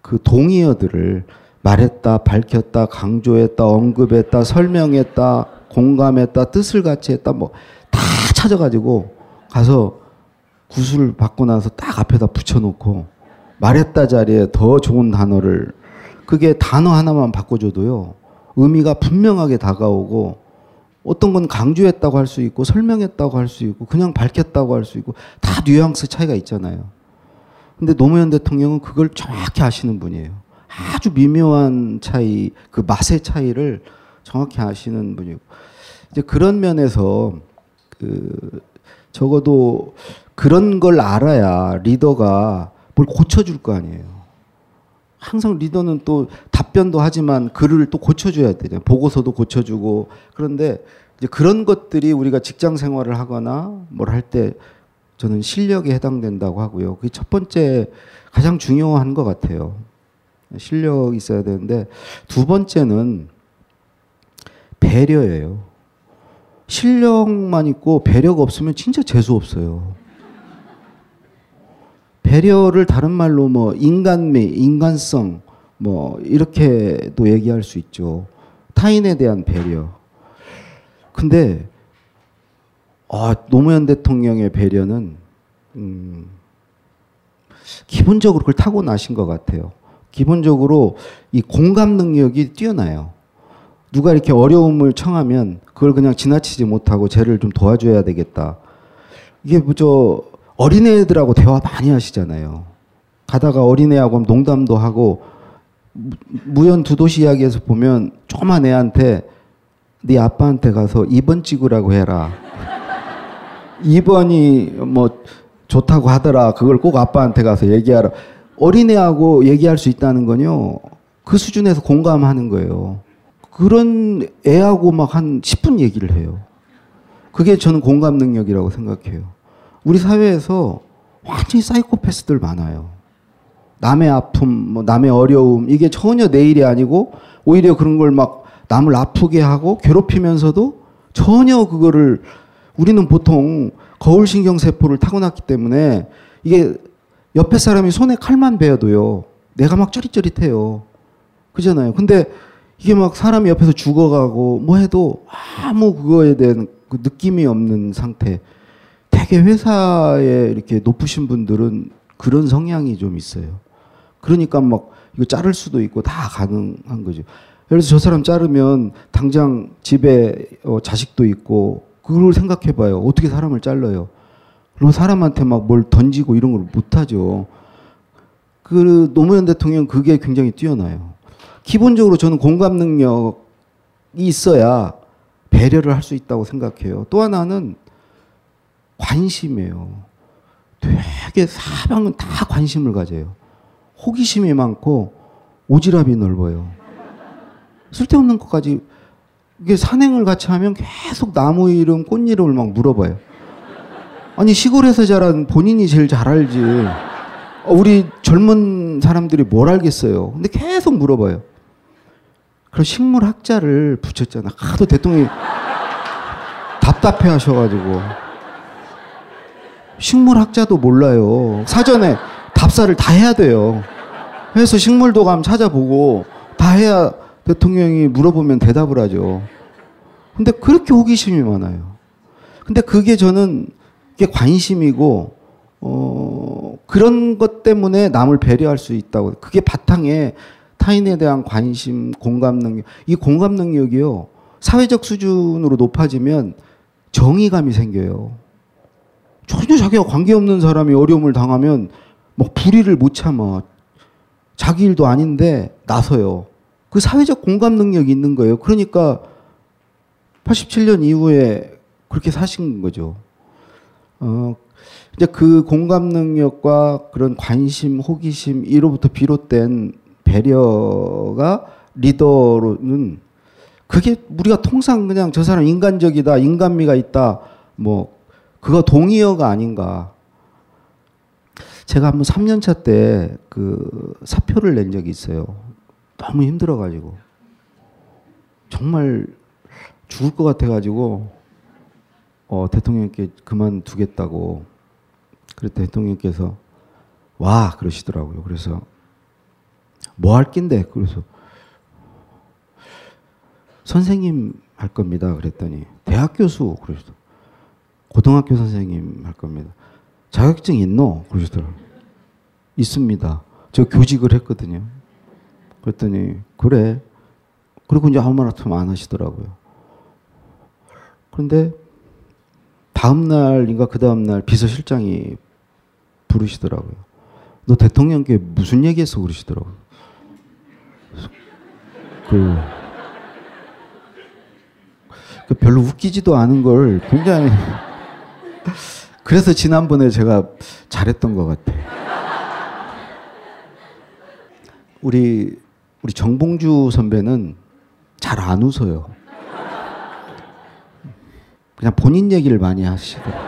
그 동의어들을 말했다, 밝혔다, 강조했다, 언급했다, 설명했다, 공감했다, 뜻을 같이 했다, 뭐 다 찾아가지고 가서 구슬을 받고 나서 딱 앞에다 붙여놓고 말했다 자리에 더 좋은 단어를 그게 단어 하나만 바꿔줘도요 의미가 분명하게 다가오고 어떤 건 강조했다고 할 수 있고 설명했다고 할 수 있고 그냥 밝혔다고 할 수 있고 다 뉘앙스 차이가 있잖아요. 근데 노무현 대통령은 그걸 정확히 아시는 분이에요. 아주 미묘한 차이, 그 맛의 차이를 정확히 아시는 분이고 이제 그런 면에서 그 적어도 그런 걸 알아야 리더가 뭘 고쳐줄 거 아니에요. 항상 리더는 또 답변도 하지만 글을 또 고쳐줘야 되죠. 보고서도 고쳐주고 그런데 이제 그런 것들이 우리가 직장 생활을 하거나 뭘 할 때 저는 실력에 해당된다고 하고요. 그게 첫 번째 가장 중요한 것 같아요. 실력 있어야 되는데 두 번째는 배려예요. 실력만 있고 배려가 없으면 진짜 재수 없어요. 배려를 다른 말로 뭐 인간미, 인간성 뭐 이렇게도 얘기할 수 있죠. 타인에 대한 배려. 근데 아, 노무현 대통령의 배려는 음, 기본적으로 그걸 타고 나신 것 같아요. 기본적으로 이 공감 능력이 뛰어나요. 누가 이렇게 어려움을 청하면 그걸 그냥 지나치지 못하고 쟤를 좀 도와줘야 되겠다. 이게 뭐저 어린애들하고 대화 많이 하시잖아요. 가다가 어린애하고 농담도 하고 무연 두도시 이야기에서 보면 조그만 애한테 네 아빠한테 가서 2번 찍으라고 해라. 2번이 뭐 좋다고 하더라. 그걸 꼭 아빠한테 가서 얘기하라. 어린애하고 얘기할 수 있다는 건요. 그 수준에서 공감하는 거예요. 그런 애하고 막 한 10분 얘기를 해요. 그게 저는 공감 능력이라고 생각해요. 우리 사회에서 완전히 사이코패스들 많아요. 남의 아픔, 뭐 남의 어려움, 이게 전혀 내 일이 아니고 오히려 그런 걸 막 남을 아프게 하고 괴롭히면서도 전혀 그거를 우리는 보통 거울 신경세포를 타고났기 때문에 이게 옆에 사람이 손에 칼만 베어도요. 내가 막 쩌릿쩌릿해요. 그잖아요. 근데 이게 막 사람이 옆에서 죽어가고 뭐 해도 아무 그거에 대한 그 느낌이 없는 상태. 되게 회사에 이렇게 높으신 분들은 그런 성향이 좀 있어요. 그러니까 막 이거 자를 수도 있고 다 가능한 거죠. 그래서 저 사람 자르면 당장 집에 어, 자식도 있고 그걸 생각해 봐요. 어떻게 사람을 잘라요? 그럼 사람한테 막 뭘 던지고 이런 걸 못하죠. 그 노무현 대통령 그게 굉장히 뛰어나요. 기본적으로 저는 공감 능력이 있어야 배려를 할 수 있다고 생각해요. 또 하나는 관심이에요. 되게 사방은 다 관심을 가져요. 호기심이 많고 오지랖이 넓어요. 쓸데없는 것까지 이게 산행을 같이 하면 계속 나무 이름, 꽃 이름을 막 물어봐요. 아니 시골에서 자란 본인이 제일 잘 알지. 어, 우리 젊은 사람들이 뭘 알겠어요. 근데 계속 물어봐요. 그럼 식물 학자를 붙였잖아. 하도 대통령이 답답해 하셔가지고. 식물 학자도 몰라요. 사전에 답사를 다 해야 돼요. 그래서 식물도 감 찾아보고 다 해야 대통령이 물어보면 대답을 하죠. 근데 그렇게 호기심이 많아요. 근데 그게 저는 이게 관심이고 어 그런 것 때문에 남을 배려할 수 있다고. 그게 바탕에 타인에 대한 관심, 공감 능력. 이 공감 능력이요. 사회적 수준으로 높아지면 정의감이 생겨요. 전혀 자기가 관계없는 사람이 어려움을 당하면 막 불의를 못 참아. 자기 일도 아닌데 나서요. 그 사회적 공감 능력이 있는 거예요. 그러니까 87년 이후에 그렇게 사신 거죠. 어, 이제 그 공감 능력과 그런 관심, 호기심 이로부터 비롯된 배려가 리더로는 그게 우리가 통상 그냥 저 사람 인간적이다, 인간미가 있다, 뭐 그거 동의어가 아닌가. 제가 한번 3년차 때 그 사표를 낸 적이 있어요. 너무 힘들어가지고 정말 죽을 것 같아가지고 어, 대통령께 그만두겠다고 그랬더 대통령께서 와 그러시더라고요. 그래서 뭐 할 낀데 그래서 선생님 할 겁니다. 그랬더니 대학 교수 그러시더 고등학교 선생님 할 겁니다. 자격증 있노? 그러시더라고요. 있습니다. 저 교직을 했거든요. 그랬더니 그래. 그리고 이제 아무 말씀 안 하시더라고요. 그런데 다음 날인가 그 다음 날 비서실장이 부르시더라고요. 너 대통령께 무슨 얘기했어 그러시더라고요. 그, 그 별로 웃기지도 않은 걸 굉장히 그래서 지난번에 제가 잘했던 것 같아요. 우리 우리 정봉주 선배는 잘 안 웃어요. 그냥 본인 얘기를 많이 하시더라고요.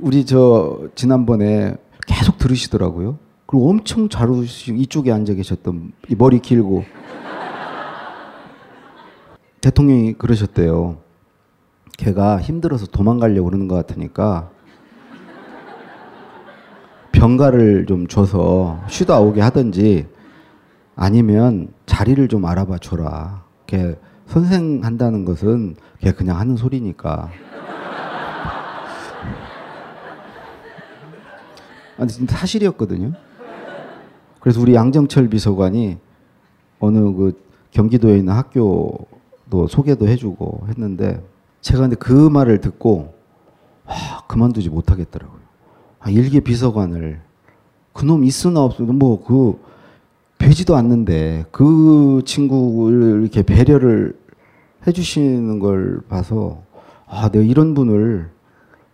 우리 저 지난번에 계속 들으시더라고요. 그리고 엄청 잘 웃으시고 이쪽에 앉아 계셨던 이 머리 길고 대통령이 그러셨대요. 걔가 힘들어서 도망가려고 그러는 것 같으니까 병가를 좀 줘서 쉬다 오게 하든지 아니면 자리를 좀 알아봐 줘라. 걔 선생 한다는 것은 걔 그냥 하는 소리니까. 아니 진짜 사실이었거든요. 그래서 우리 양정철 비서관이 어느 그 경기도에 있는 학교도 소개도 해주고 했는데 제가 근데 그 말을 듣고 아, 그만두지 못하겠더라고요. 아, 일개 비서관을 그놈 있으나 없으나 뭐그 되지도 않는데 그 친구를 이렇게 배려를 해주시는 걸 봐서 아 내가 이런 분을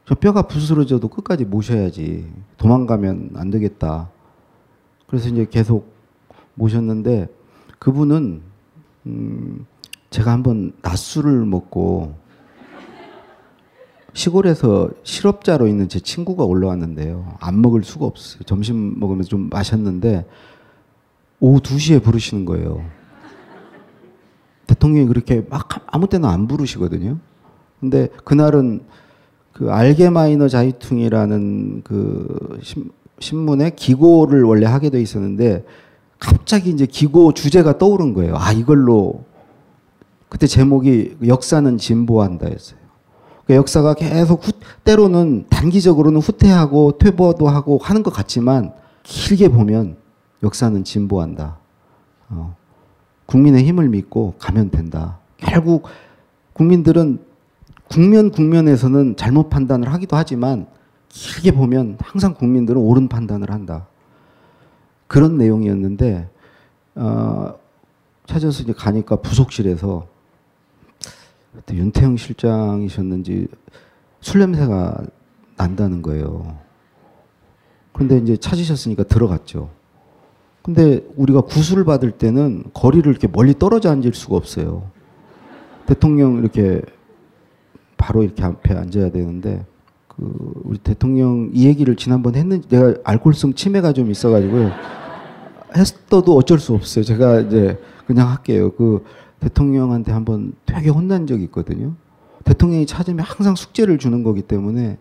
저 뼈가 부스러져도 끝까지 모셔야지 도망가면 안 되겠다. 그래서 이제 계속 모셨는데 그분은 음 제가 한번 낮술을 먹고 시골에서 실업자로 있는 제 친구가 올라왔는데요. 안 먹을 수가 없어요. 점심 먹으면서 좀 마셨는데 오후 2시에 부르시는 거예요. 대통령이 그렇게 막 아무 때나 안 부르시거든요. 근데 그날은 그 알게마이너 자이퉁이라는 그 신문에 기고를 원래 하게 돼 있었는데 갑자기 이제 기고 주제가 떠오른 거예요. 아, 이걸로 그때 제목이 역사는 진보한다였어요. 그 역사가 계속 후, 때로는 단기적으로는 후퇴하고 퇴보도 하고 하는 것 같지만 길게 보면 역사는 진보한다. 어, 국민의 힘을 믿고 가면 된다. 결국 국민들은 국면 국면에서는 잘못 판단을 하기도 하지만 길게 보면 항상 국민들은 옳은 판단을 한다. 그런 내용이었는데 어, 찾아서 이제 가니까 부속실에서 윤태영 실장이셨는지 술 냄새가 난다는 거예요. 그런데 이제 찾으셨으니까 들어갔죠. 근데 우리가 구술을 받을 때는 거리를 이렇게 멀리 떨어져 앉을 수가 없어요. 대통령 이렇게 바로 이렇게 앞에 앉아야 되는데 그 우리 대통령 이 얘기를 지난번 했는지 내가 알코올성 치매가 좀 있어가지고요. 했어도 어쩔 수 없어요. 제가 이제 그냥 할게요. 그 대통령한테 한번 되게 혼난 적이 있거든요. 대통령이 찾으면 항상 숙제를 주는 거기 때문에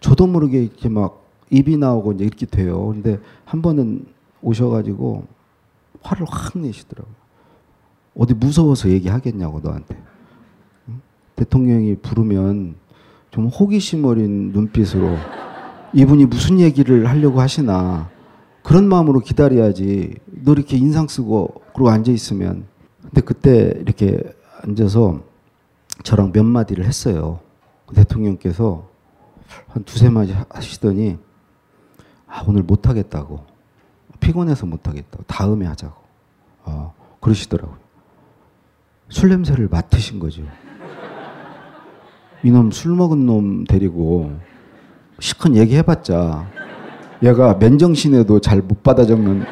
저도 모르게 이렇게 막 입이 나오고 이제 이렇게 돼요. 근데 한 번은 오셔가지고 화를 확 내시더라고요. 어디 무서워서 얘기하겠냐고 너한테. 응? 대통령이 부르면 좀 호기심 어린 눈빛으로 이분이 무슨 얘기를 하려고 하시나 그런 마음으로 기다려야지 너 이렇게 인상 쓰고 그러고 앉아 있으면 근데 그때 이렇게 앉아서 저랑 몇 마디를 했어요. 대통령께서 한 두세 마디 하시더니 아, 오늘 못 하겠다고. 피곤해서 못하겠다고. 다음에 하자고. 어, 그러시더라고요. 술 냄새를 맡으신 거죠. 이놈 술 먹은 놈 데리고 시큰 얘기해봤자 얘가 맨정신에도 잘 못 받아 적는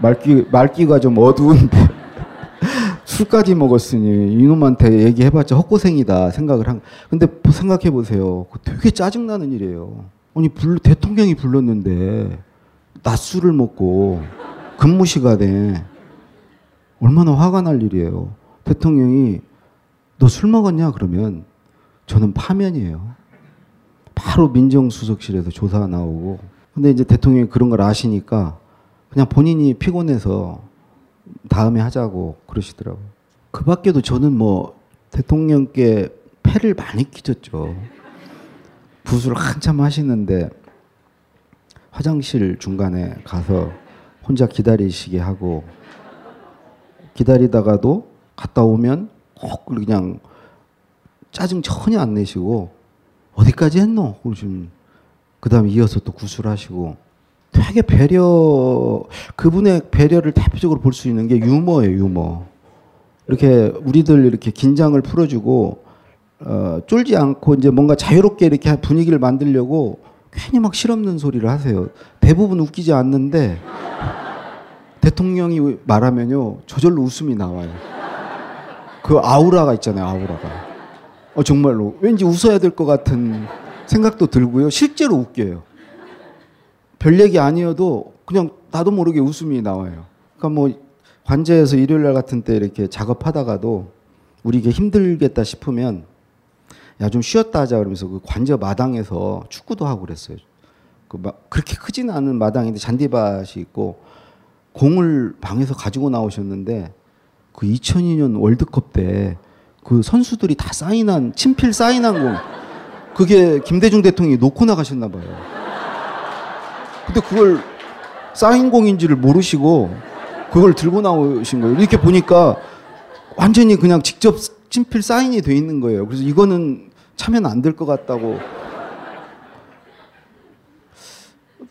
말귀, 말귀가 좀 어두운데 술까지 먹었으니 이놈한테 얘기해봤자 헛고생이다 생각을 한. 근데 생각해 보세요. 되게 짜증나는 일이에요. 아니, 불, 대통령이 불렀는데 낮술을 먹고 근무 시간에 얼마나 화가 날 일이에요. 대통령이 너 술 먹었냐? 그러면 저는 파면이에요. 바로 민정수석실에서 조사 나오고. 근데 이제 대통령이 그런 걸 아시니까 그냥 본인이 피곤해서 다음에 하자고 그러시더라고요. 그 밖에도 저는 뭐 대통령께 패를 많이 끼쳤죠. 부수를 한참 하시는데 화장실 중간에 가서 혼자 기다리시게 하고 기다리다가도 갔다 오면 꼭 그냥 짜증 전혀 안 내시고 어디까지 했노? 그 다음에 이어서 또 구술하시고 되게 배려 그분의 배려를 대표적으로 볼 수 있는 게 유머예요 유머 이렇게 우리들 이렇게 긴장을 풀어주고 어, 쫄지 않고 이제 뭔가 자유롭게 이렇게 분위기를 만들려고 괜히 막 실없는 소리를 하세요. 대부분 웃기지 않는데 대통령이 말하면요 저절로 웃음이 나와요. 그 아우라가 있잖아요 아우라가. 어 정말로 왠지 웃어야 될 것 같은 생각도 들고요. 실제로 웃겨요. 별 얘기 아니어도 그냥 나도 모르게 웃음이 나와요. 그러니까 뭐 관제에서 일요일 날 같은 때 이렇게 작업하다가도 우리 이게 힘들겠다 싶으면 야 좀 쉬었다 하자 그러면서 그 관저 마당에서 축구도 하고 그랬어요. 그 막 그렇게 크지는 않은 마당인데 잔디밭이 있고 공을 방에서 가지고 나오셨는데 그 2002년 월드컵 때 그 선수들이 다 사인한 친필 사인한 공 그게 김대중 대통령이 놓고 나가셨나 봐요. 근데 그걸 사인 공인지를 모르시고 그걸 들고 나오신 거예요. 이렇게 보니까 완전히 그냥 직접 친필 사인이 돼 있는 거예요. 그래서 이거는 차면 안 될 것 같다고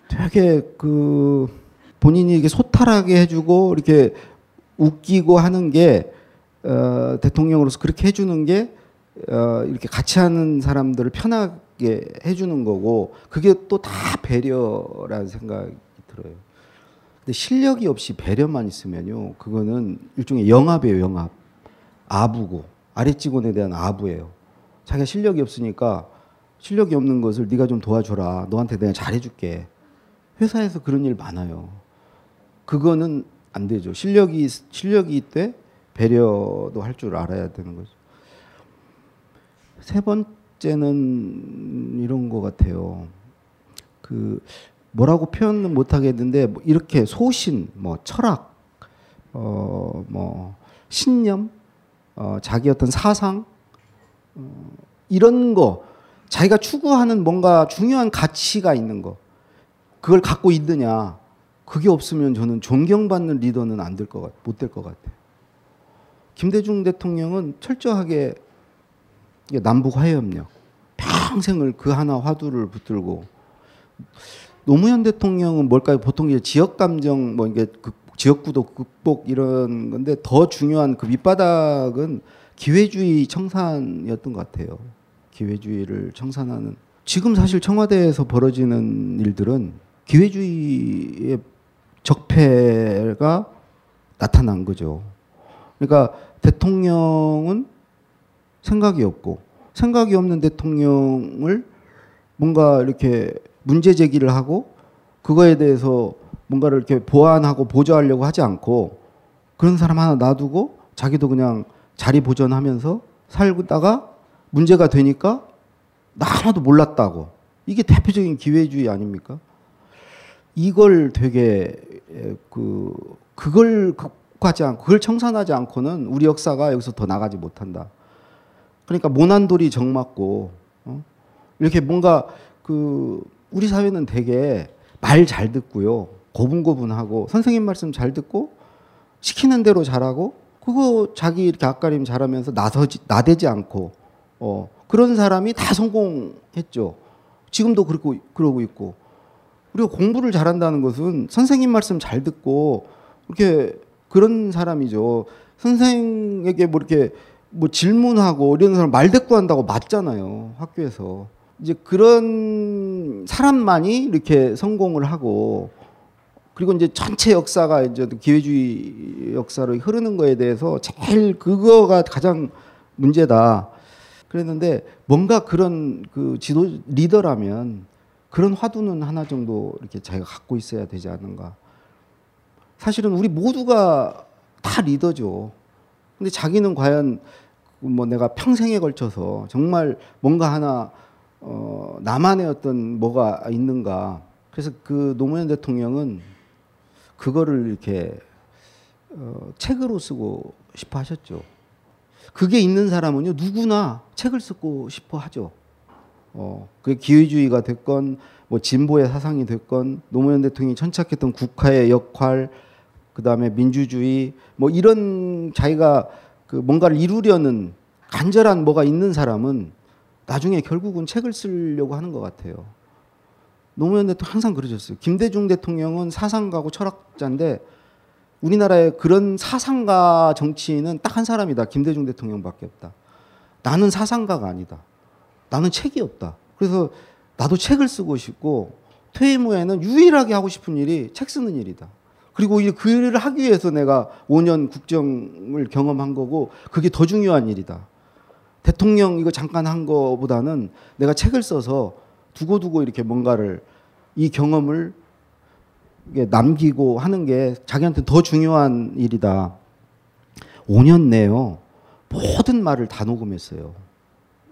되게 그 본인이 이게 소탈하게 해주고 이렇게 웃기고 하는 게 어, 대통령으로서 그렇게 해주는 게 어, 이렇게 같이 하는 사람들을 편하게 해주는 거고 그게 또 다 배려라는 생각이 들어요. 근데 실력이 없이 배려만 있으면요, 그거는 일종의 영합이에요, 영합. 아부고 아래 직원에 대한 아부예요. 자기가 실력이 없으니까 실력이 없는 것을 네가 좀 도와줘라. 너한테 내가 잘해줄게. 회사에서 그런 일 많아요. 그거는 안 되죠. 실력이 실력이 있대 배려도 할 줄 알아야 되는 거죠. 세 번째는 이런 것 같아요. 그 뭐라고 표현은 못 하겠는데 뭐 이렇게 소신, 뭐 철학, 어 뭐 신념, 어 자기 어떤 사상 어, 이런 거 자기가 추구하는 뭔가 중요한 가치가 있는 거 그걸 갖고 있느냐 그게 없으면 저는 존경받는 리더는 안 될 것 같, 못 될 것 같아요. 김대중 대통령은 철저하게 남북 화해협력 평생을 그 하나 화두를 붙들고 노무현 대통령은 뭘까요? 보통 이제 지역 감정 뭐 이게 그 지역구도 극복 이런 건데 더 중요한 그 밑바닥은 기회주의 청산이었던 것 같아요. 기회주의를 청산하는 지금 사실 청와대에서 벌어지는 일들은 기회주의의 적폐가 나타난 거죠. 그러니까 대통령은 생각이 없고 생각이 없는 대통령을 뭔가 이렇게 문제 제기를 하고 그거에 대해서 뭔가를 이렇게 보완하고 보조하려고 하지 않고 그런 사람 하나 놔두고 자기도 그냥 자리 보존하면서 살다가 문제가 되니까 나 하나도 몰랐다고 이게 대표적인 기회주의 아닙니까? 이걸 되게 그 그걸 극복하지 않고 그걸 청산하지 않고는 우리 역사가 여기서 더 나가지 못한다. 그러니까 모난돌이 정맞고 어? 이렇게 뭔가 그 우리 사회는 되게 말 잘 듣고요 고분고분하고 선생님 말씀 잘 듣고 시키는 대로 잘하고 그거 자기 이렇게 앞가림 잘하면서 나서지 나대지 않고 어 그런 사람이 다 성공했죠. 지금도 그렇고 그러고 있고 우리가 공부를 잘한다는 것은 선생님 말씀 잘 듣고 이렇게 그런 사람이죠. 선생에게 뭐 이렇게 뭐 질문하고 이런 사람 말 대꾸한다고 맞잖아요. 학교에서. 이제 그런 사람만이 이렇게 성공을 하고 그리고 이제 전체 역사가 이제 기회주의 역사로 흐르는 거에 대해서 제일 그거가 가장 문제다. 그랬는데 뭔가 그런 그 지도 리더라면 그런 화두는 하나 정도 이렇게 자기가 갖고 있어야 되지 않는가. 사실은 우리 모두가 다 리더죠. 근데 자기는 과연 뭐 내가 평생에 걸쳐서 정말 뭔가 하나 어 나만의 어떤 뭐가 있는가. 그래서 그 노무현 대통령은 그거를 이렇게 어 책으로 쓰고 싶어 하셨죠. 그게 있는 사람은요 누구나 책을 쓰고 싶어 하죠. 어, 그게 기회주의가 됐건 뭐 진보의 사상이 됐건 노무현 대통령이 천착했던 국가의 역할 그다음에 민주주의 뭐 이런 자기가 그 뭔가를 이루려는 간절한 뭐가 있는 사람은 나중에 결국은 책을 쓰려고 하는 것 같아요. 노무현 대통령 항상 그러셨어요. 김대중 대통령은 사상가고 철학자인데 우리나라에 그런 사상가 정치인은 딱 한 사람이다. 김대중 대통령밖에 없다. 나는 사상가가 아니다. 나는 책이 없다. 그래서 나도 책을 쓰고 싶고 퇴임 후에는 유일하게 하고 싶은 일이 책 쓰는 일이다. 그리고 그 일을 하기 위해서 내가 5년 국정을 경험한 거고 그게 더 중요한 일이다. 대통령 이거 잠깐 한 거보다는 내가 책을 써서 두고두고 이렇게 뭔가를 이 경험을 남기고 하는 게 자기한테 더 중요한 일이다. 5년 내요. 모든 말을 다 녹음했어요.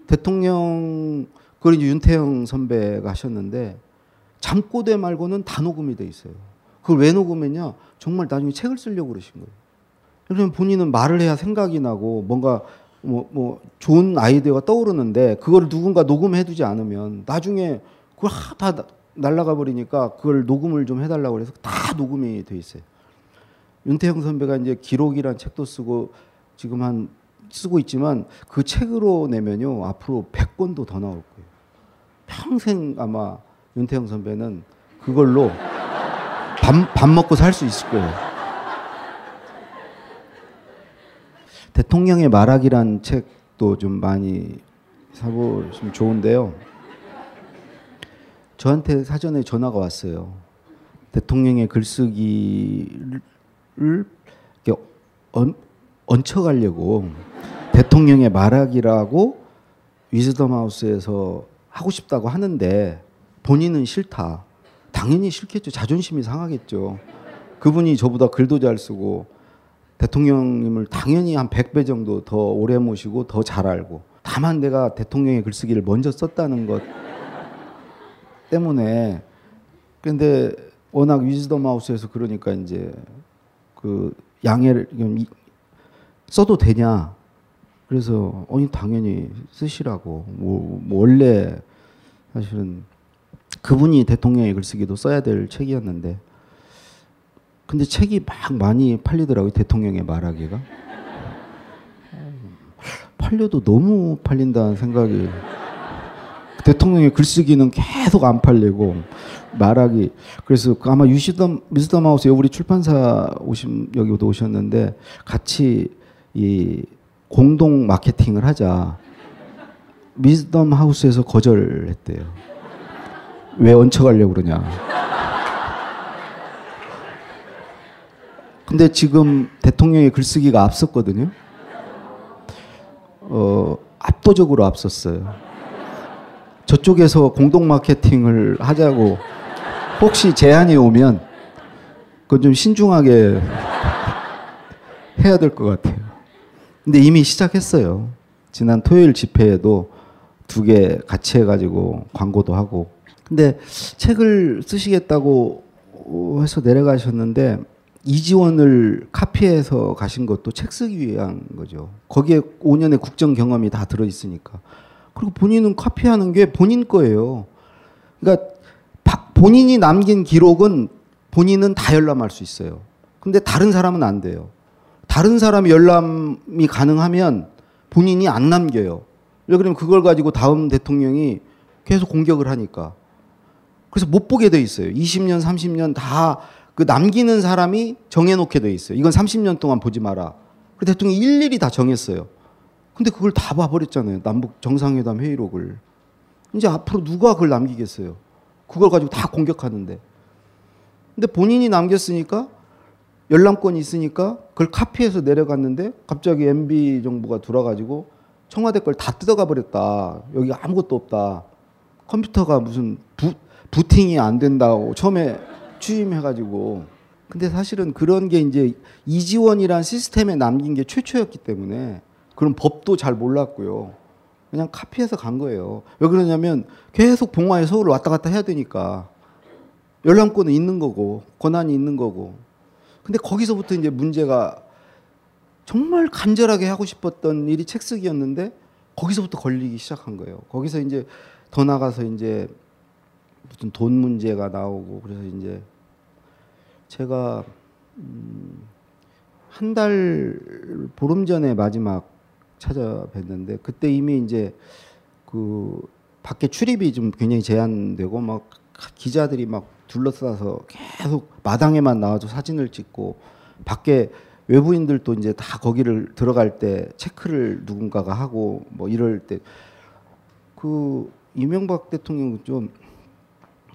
대통령 그걸 이제 윤태영 선배가 하셨는데 잠꼬대 말고는 다 녹음이 돼 있어요. 그걸 왜 녹음했냐? 정말 나중에 책을 쓰려고 그러신 거예요. 그러면 본인은 말을 해야 생각이 나고 뭔가 뭐, 뭐 좋은 아이디어가 떠오르는데 그걸 누군가 녹음해두지 않으면 나중에 그걸 다 날라가 버리니까 그걸 녹음을 좀 해달라고 그래서 다 녹음이 돼 있어요. 윤태영 선배가 이제 기록이란 책도 쓰고 지금 한 쓰고 있지만 그 책으로 내면요 앞으로 100권도 더 나올 거예요. 평생 아마 윤태영 선배는 그걸로 밥, 밥 먹고 살 수 있을 거예요. 대통령의 말하기란 책도 좀 많이 사보시면 좋은데요. 저한테 사전에 전화가 왔어요. 대통령의 글쓰기를 얹, 얹혀가려고 대통령의 말하기라고 위즈덤 하우스에서 하고 싶다고 하는데 본인은 싫다. 당연히 싫겠죠. 자존심이 상하겠죠. 그분이 저보다 글도 잘 쓰고 대통령님을 당연히 한 100배 정도 더 오래 모시고 더 잘 알고 다만 내가 대통령의 글쓰기를 먼저 썼다는 것 때문에. 근데 워낙 위즈덤 하우스에서 그러니까 이제 그 양해를 써도 되냐? 그래서 어니 당연히 쓰시라고. 뭐, 뭐 원래 사실은 그분이 대통령의 글쓰기도 써야 될 책이었는데 근데 책이 막 많이 팔리더라고요 대통령의 말하기가 팔려도 너무 팔린다는 생각이 대통령의 글쓰기는 계속 안 팔리고 말하기 그래서 그 아마 유시덤 미스덤 하우스 우리 출판사 오신 여기도 오셨는데 같이 이 공동 마케팅을 하자 미스덤 하우스에서 거절했대요. 왜 얹혀가려고 그러냐. 근데 지금 대통령의 글쓰기가 앞섰거든요. 어, 압도적으로 앞섰어요. 저쪽에서 공동 마케팅을 하자고 혹시 제안이 오면 그건 좀 신중하게 해야 될 것 같아요. 근데 이미 시작했어요. 지난 토요일 집회에도 두 개 같이 해가지고 광고도 하고. 근데 책을 쓰시겠다고 해서 내려가셨는데 이지원을 카피해서 가신 것도 책 쓰기 위한 거죠. 거기에 5년의 국정 경험이 다 들어 있으니까. 그리고 본인은 카피하는 게 본인 거예요. 그러니까 본인이 남긴 기록은 본인은 다 열람할 수 있어요. 근데 다른 사람은 안 돼요. 다른 사람이 열람이 가능하면 본인이 안 남겨요. 왜 그러면 그걸 가지고 다음 대통령이 계속 공격을 하니까. 그래서 못 보게 돼 있어요. 20년, 30년 다 그 남기는 사람이 정해놓게 돼 있어요. 이건 30년 동안 보지 마라. 그 대통령이 일일이 다 정했어요. 근데 그걸 다 봐버렸잖아요. 남북 정상회담 회의록을. 이제 앞으로 누가 그걸 남기겠어요. 그걸 가지고 다 공격하는데. 근데 본인이 남겼으니까 열람권이 있으니까 그걸 카피해서 내려갔는데 갑자기 MB 정부가 들어가지고 청와대 걸 다 뜯어가 버렸다. 여기 아무것도 없다. 컴퓨터가 무슨 부, 부팅이 안 된다고 처음에 취임해가지고. 근데 사실은 그런 게 이제 이지원이란 시스템에 남긴 게 최초였기 때문에 그런 법도 잘 몰랐고요. 그냥 카피해서 간 거예요. 왜 그러냐면 계속 봉화에 서울을 왔다 갔다 해야 되니까 열람권은 있는 거고 권한이 있는 거고. 근데 거기서부터 이제 문제가 정말 간절하게 하고 싶었던 일이 책 쓰기였는데 거기서부터 걸리기 시작한 거예요. 거기서 이제 더 나가서 이제 무슨 돈 문제가 나오고 그래서 이제 제가 음 한 달 보름 전에 마지막 찾아뵀는데 그때 이미 이제 그 밖에 출입이 좀 굉장히 제한되고 막 기자들이 막 둘러싸서 계속 마당에만 나와서 사진을 찍고 밖에 외부인들도 이제 다 거기를 들어갈 때 체크를 누군가가 하고 뭐 이럴 때 그 이명박 대통령 좀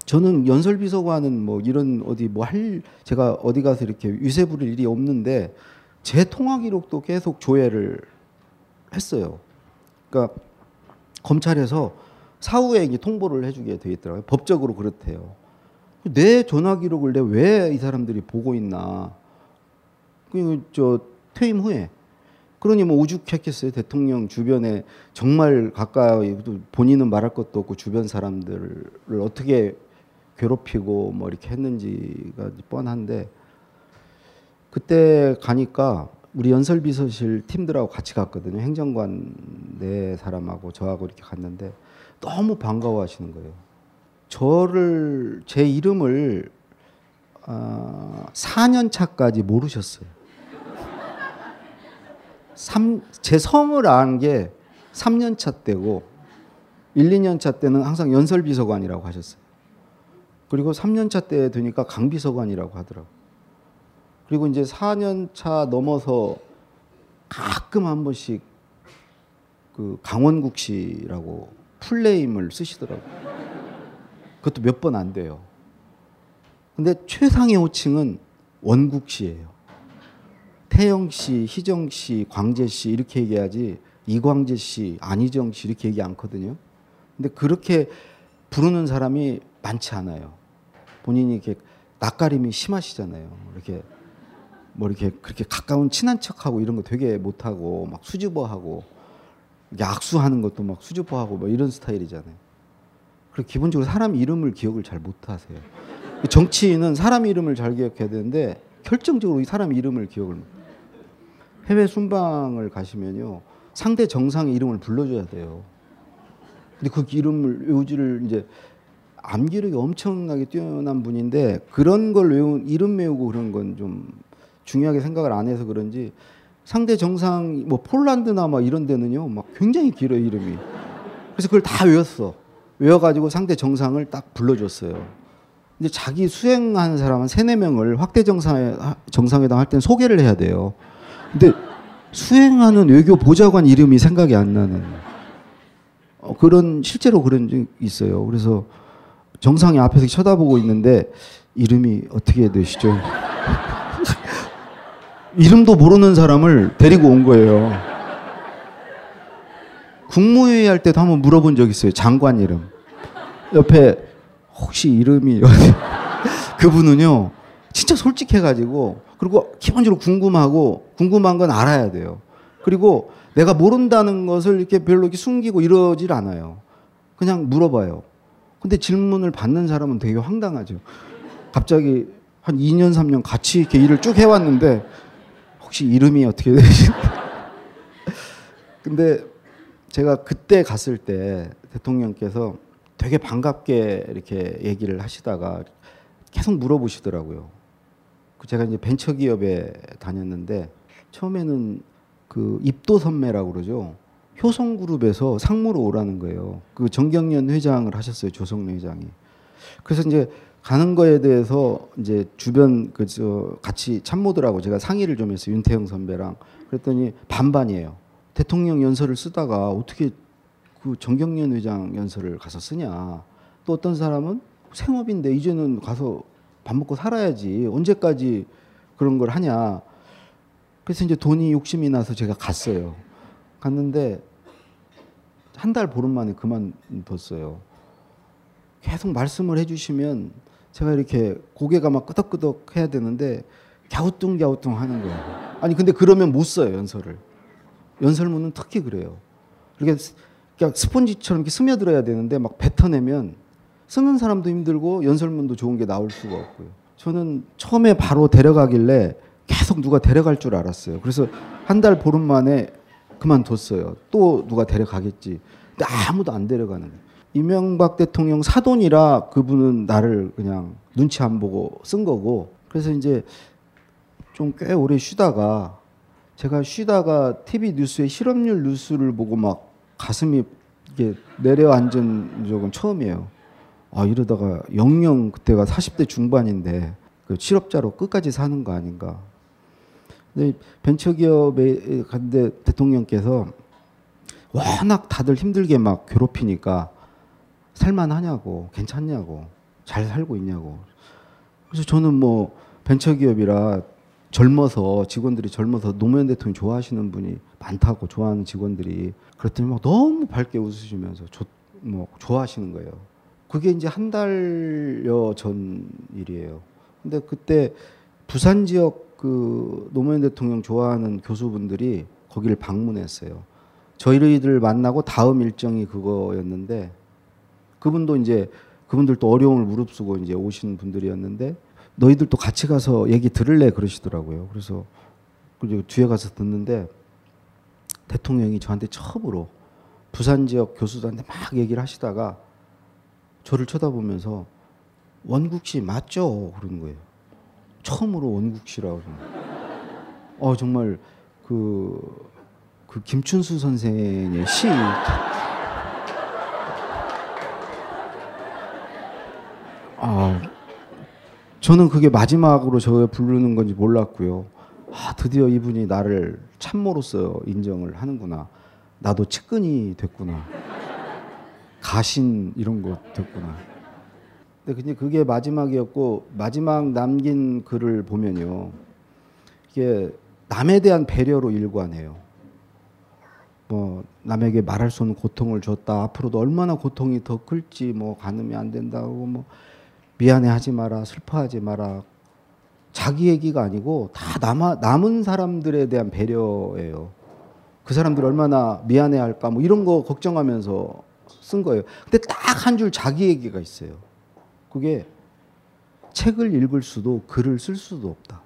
저는 연설비서관은 뭐 이런 어디 뭐 할 제가 어디 가서 이렇게 유세 부릴 일이 없는데 제 통화 기록도 계속 조회를 했어요. 그러니까 검찰에서 사후에 이제 통보를 해주게 돼 있더라고요. 법적으로 그렇대요. 내 전화 기록을 내 왜 이 사람들이 보고 있나? 그저 퇴임 후에 그러니 뭐 오죽했겠어요 대통령 주변에 정말 가까이 본인은 말할 것도 없고 주변 사람들을 어떻게 괴롭히고 뭐 이렇게 했는지가 뻔한데 그때 가니까 우리 연설비서실 팀들하고 같이 갔거든요 행정관 네 사람하고 저하고 이렇게 갔는데 너무 반가워 하시는 거예요 저를 제 이름을 아, 4년 차까지 모르셨어요. 3, 제 성을 아는 게 3년 차 때고 1, 2년 차 때는 항상 연설비서관이라고 하셨어요. 그리고 3년 차 때 되니까 강비서관이라고 하더라고요. 그리고 이제 4년 차 넘어서 가끔 한 번씩 그 강원국 씨라고 풀네임을 쓰시더라고요. 그것도 몇 번 안 돼요. 근데 최상의 호칭은 원국 씨예요. 태영 씨, 희정 씨, 광재 씨 이렇게 얘기하지 이광재 씨, 안희정 씨 이렇게 얘기 않거든요. 근데 그렇게 부르는 사람이 많지 않아요. 본인이 이렇게 낯가림이 심하시잖아요. 이렇게 뭐 이렇게 그렇게 가까운 친한 척하고 이런 거 되게 못하고 막 수줍어하고 악수하는 것도 막 수줍어하고 뭐 이런 스타일이잖아요. 그리고 기본적으로 사람 이름을 기억을 잘 못하세요. 정치인은 사람 이름을 잘 기억해야 되는데 결정적으로 이 사람 이름을 기억을 못. 해외 순방을 가시면요 상대 정상의 이름을 불러줘야 돼요. 근데 그 이름을 외우지를 이제 암기력이 엄청나게 뛰어난 분인데 그런 걸 외운 이름 외우고 그런 건 좀 중요하게 생각을 안 해서 그런지 상대 정상 뭐 폴란드나 막 이런 데는요 막 굉장히 길어요 이름이. 그래서 그걸 다 외웠어. 외워가지고 상대 정상을 딱 불러줬어요. 근데 자기 수행한 사람 한 세네 명을 확대 정상회, 정상회담 할 때는 소개를 해야 돼요. 근데 수행하는 외교 보좌관 이름이 생각이 안 나는 어, 그런 실제로 그런 적 있어요. 그래서 정상이 앞에서 쳐다보고 있는데 이름이 어떻게 되시죠? 이름도 모르는 사람을 데리고 온 거예요. 국무회의 할 때도 한번 물어본 적 있어요. 장관 이름. 옆에 혹시 이름이 그분은요 진짜 솔직해가지고 그리고 기본적으로 궁금하고 궁금한 건 알아야 돼요. 그리고 내가 모른다는 것을 이렇게 별로 이렇게 숨기고 이러질 않아요. 그냥 물어봐요. 근데 질문을 받는 사람은 되게 황당하죠. 갑자기 한 2년, 3년 같이 이렇게 일을 쭉 해왔는데 혹시 이름이 어떻게 되시나요? 근데 제가 그때 갔을 때 대통령께서 되게 반갑게 이렇게 얘기를 하시다가 계속 물어보시더라고요. 그 제가 이제 벤처기업에 다녔는데 처음에는 그 입도 선매라고 그러죠. 효성그룹에서 상무로 오라는 거예요. 그 정경련 회장을 하셨어요. 조성래 회장이. 그래서 이제 가는 거에 대해서 이제 주변 그저 같이 참모들하고 제가 상의를 좀 했어요. 윤태영 선배랑. 그랬더니 반반이에요. 대통령 연설을 쓰다가 어떻게 그 정경련 회장 연설을 가서 쓰냐. 또 어떤 사람은 생업인데 이제는 가서 밥 먹고 살아야지. 언제까지 그런 걸 하냐. 그래서 이제 돈이 욕심이 나서 제가 갔어요. 갔는데 한 달 보름 만에 그만뒀어요. 계속 말씀을 해주시면 제가 이렇게 고개가 막 끄덕끄덕 해야 되는데 갸우뚱갸우뚱 하는 거예요. 아니 근데 그러면 못 써요 연설을. 연설문은 특히 그래요. 이렇게 그러니까 스폰지처럼 이렇게 스며들어야 되는데 막 뱉어내면 쓰는 사람도 힘들고 연설문도 좋은 게 나올 수가 없고요. 저는 처음에 바로 데려가길래 계속 누가 데려갈 줄 알았어요. 그래서 한 달 보름 만에 그만뒀어요. 또 누가 데려가겠지. 근데 아무도 안 데려가는 거예요. 이명박 대통령 사돈이라 그분은 나를 그냥 눈치 안 보고 쓴 거고 그래서 이제 좀 꽤 오래 쉬다가 제가 쉬다가 TV 뉴스에 실업률 뉴스를 보고 막 가슴이 이게 내려앉은 적은 처음이에요. 아 이러다가 영영 그때가 40대 중반인데 그 실업자로 끝까지 사는 거 아닌가. 근데 벤처기업에 갔는데 대통령께서 워낙 다들 힘들게 막 괴롭히니까 살만하냐고 괜찮냐고 잘 살고 있냐고. 그래서 저는 뭐 벤처기업이라 젊어서 직원들이 젊어서 노무현 대통령 좋아하시는 분이 많다고 좋아하는 직원들이 그랬더니 막 너무 밝게 웃으시면서 저뭐 좋아하시는 거예요. 그게 이제 한 달여 전 일이에요. 근데 그때 부산 지역 그 노무현 대통령 좋아하는 교수분들이 거기를 방문했어요. 저희들 만나고 다음 일정이 그거였는데 그분도 이제 그분들도 어려움을 무릅쓰고 이제 오신 분들이었는데 너희들도 같이 가서 얘기 들을래 그러시더라고요. 그래서 그리고 뒤에 가서 듣는데 대통령이 저한테 처음으로 부산 지역 교수들한테 막 얘기를 하시다가 저를 쳐다보면서 원국 씨 맞죠? 그러는 거예요. 처음으로 원국 씨라고. 어 정말 그, 그 김춘수 선생의 시 아, 저는 그게 마지막으로 저 부르는 건지 몰랐고요. 아, 드디어 이분이 나를 참모로서 인정을 하는구나. 나도 측근이 됐구나. 가신 이런 거 됐구나. 근데 그냥 그게 마지막이었고 마지막 남긴 글을 보면요. 이게 남에 대한 배려로 일관해요. 뭐 남에게 말할 수 없는 고통을 줬다. 앞으로도 얼마나 고통이 더 클지 뭐 가늠이 안 된다고 뭐 미안해하지 마라, 슬퍼하지 마라. 자기 얘기가 아니고 다 남아, 남은 사람들에 대한 배려예요. 그 사람들 얼마나 미안해할까 뭐 이런 거 걱정하면서 쓴 거예요. 근데 딱 한 줄 자기 얘기가 있어요. 그게 책을 읽을 수도 글을 쓸 수도 없다.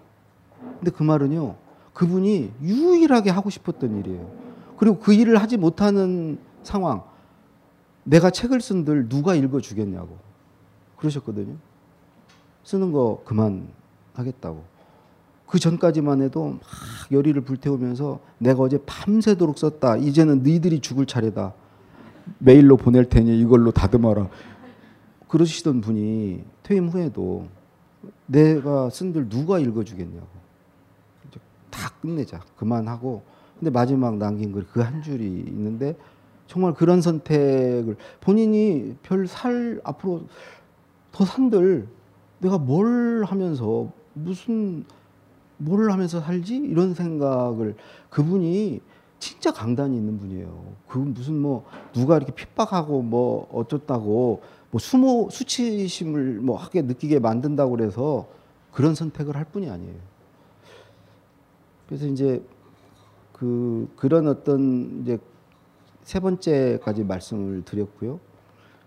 근데 그 말은요. 그분이 유일하게 하고 싶었던 일이에요. 그리고 그 일을 하지 못하는 상황. 내가 책을 쓴들 누가 읽어 주겠냐고. 그러셨거든요. 쓰는 거 그만 하겠다고. 그 전까지만 해도 막 열의를 불태우면서 내가 어제 밤새도록 썼다. 이제는 너희들이 죽을 차례다. 메일로 보낼 테니 이걸로 다듬어라. 그러시던 분이 퇴임 후에도 내가 쓴들 누가 읽어주겠냐고. 다 끝내자. 그만하고. 근데 마지막 남긴 글 그 한 줄이 있는데 정말 그런 선택을 본인이 별 살 앞으로 더 산들 내가 뭘 하면서 무슨 뭘 하면서 살지 이런 생각을 그분이 진짜 강단이 있는 분이에요. 그 무슨 뭐 누가 이렇게 핍박하고 뭐 어쩌다고 뭐 수모 수치심을 뭐 하게 느끼게 만든다고 그래서 그런 선택을 할 뿐이 아니에요. 그래서 이제 그 그런 어떤 이제 세 번째까지 말씀을 드렸고요.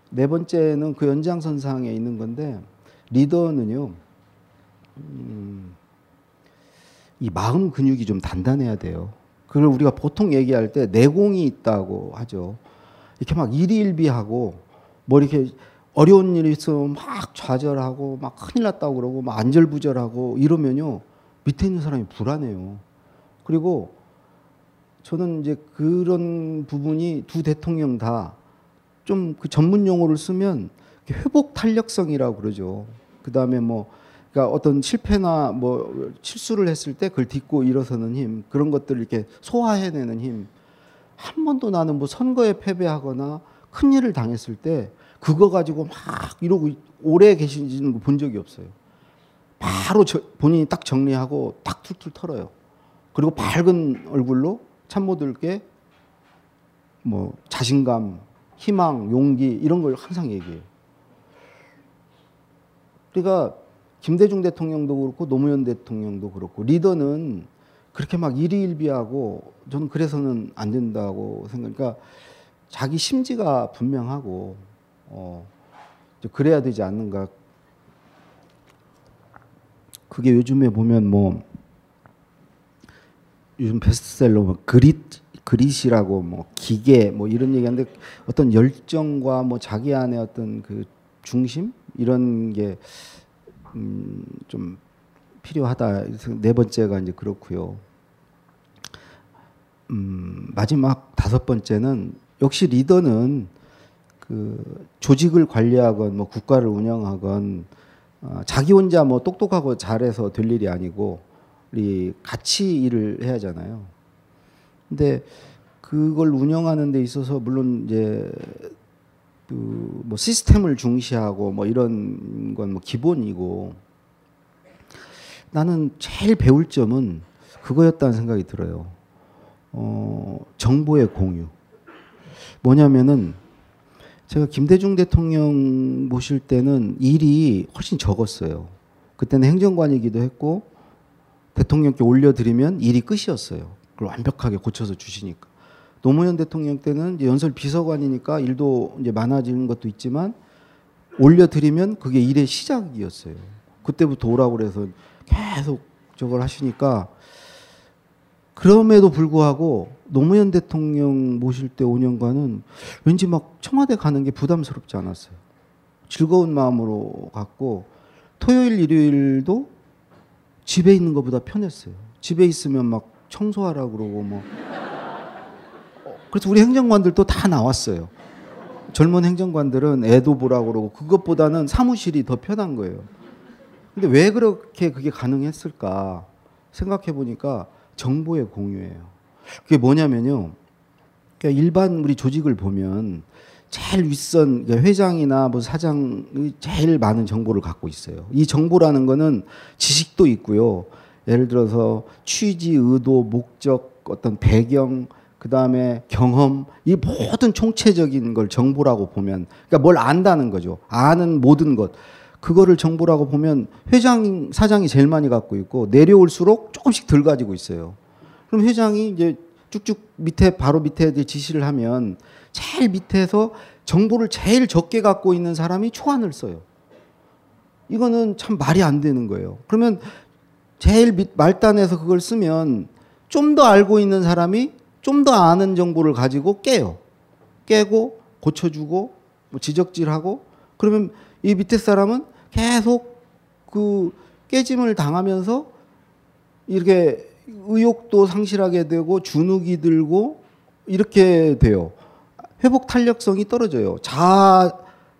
네 번째는 그 연장선상에 있는 건데 리더는요. 음, 이 마음 근육이 좀 단단해야 돼요. 그걸 우리가 보통 얘기할 때 내공이 있다고 하죠. 이렇게 막 일희일비하고 뭐 이렇게 어려운 일이 있으면 막 좌절하고 막 큰일 났다고 그러고 막 안절부절하고 이러면요 밑에 있는 사람이 불안해요. 그리고 저는 이제 그런 부분이 두 대통령 다 좀 그 전문 용어를 쓰면 회복 탄력성이라고 그러죠. 그 다음에 뭐 그러니까 어떤 실패나 뭐 실수를 했을 때 그걸 딛고 일어서는 힘 그런 것들을 이렇게 소화해내는 힘. 한 번도 나는 뭐 선거에 패배하거나 큰 일을 당했을 때 그거 가지고 막 이러고 오래 계시는 거 본 적이 없어요. 바로 저, 본인이 딱 정리하고 딱 툴툴 털어요. 그리고 밝은 얼굴로 참모들께 뭐 자신감, 희망, 용기 이런 걸 항상 얘기해요. 그러니까 김대중 대통령도 그렇고 노무현 대통령도 그렇고 리더는 그렇게 막 일희일비하고 저는 그래서는 안 된다고 생각. 그러니까 자기 심지가 분명하고 어 그래야 되지 않는가. 그게 요즘에 보면 뭐 요즘 베스트셀러 뭐 그릿 그릿이라고 뭐 기계 뭐 이런 얘기하는데 어떤 열정과 뭐 자기 안에 어떤 그 중심 이런 게 음, 좀 필요하다. 네 번째가 이제 그렇고요. 음, 마지막 다섯 번째는 역시 리더는 그 조직을 관리하건 뭐 국가를 운영하건 어, 자기 혼자 뭐 똑똑하고 잘해서 될 일이 아니고 우리 같이 일을 해야 하잖아요. 근데 그걸 운영하는 데 있어서 물론 이제 그 뭐 시스템을 중시하고 뭐 이런 건 뭐 기본이고 나는 제일 배울 점은 그거였다는 생각이 들어요. 어, 정보의 공유. 뭐냐면은 제가 김대중 대통령 모실 때는 일이 훨씬 적었어요. 그때는 행정관이기도 했고 대통령께 올려드리면 일이 끝이었어요. 그걸 완벽하게 고쳐서 주시니까. 노무현 대통령 때는 연설 비서관이니까 일도 이제 많아지는 것도 있지만 올려드리면 그게 일의 시작이었어요. 그때부터 오라고 그래서 계속 저걸 하시니까 그럼에도 불구하고 노무현 대통령 모실 때 5년간은 왠지 막 청와대 가는 게 부담스럽지 않았어요. 즐거운 마음으로 갔고 토요일 일요일도 집에 있는 것보다 편했어요. 집에 있으면 막 청소하라 그러고 뭐 어, 그래서 우리 행정관들도 다 나왔어요. 젊은 행정관들은 애도 보라고 그러고 그것보다는 사무실이 더 편한 거예요. 근데 왜 그렇게 그게 가능했을까 생각해 보니까 정보의 공유예요. 그게 뭐냐면요. 그러니까 일반 우리 조직을 보면 제일 윗선 그러니까 회장이나 뭐 사장이 제일 많은 정보를 갖고 있어요. 이 정보라는 거는 지식도 있고요. 예를 들어서 취지, 의도, 목적, 어떤 배경, 그 다음에 경험, 이 모든 총체적인 걸 정보라고 보면, 그러니까 뭘 안다는 거죠. 아는 모든 것. 그거를 정보라고 보면 회장, 사장이 제일 많이 갖고 있고 내려올수록 조금씩 덜 가지고 있어요. 그럼 회장이 이제 쭉쭉 밑에 바로 밑에 지시를 하면 제일 밑에서 정보를 제일 적게 갖고 있는 사람이 초안을 써요. 이거는 참 말이 안 되는 거예요. 그러면 제일 밑 말단에서 그걸 쓰면 좀 더 알고 있는 사람이 좀 더 아는 정보를 가지고 깨요. 깨고 고쳐주고 뭐 지적질하고 그러면 이 밑에 사람은 계속 그 깨짐을 당하면서 이렇게 의욕도 상실하게 되고 주눅이 들고 이렇게 돼요. 회복 탄력성이 떨어져요. 자아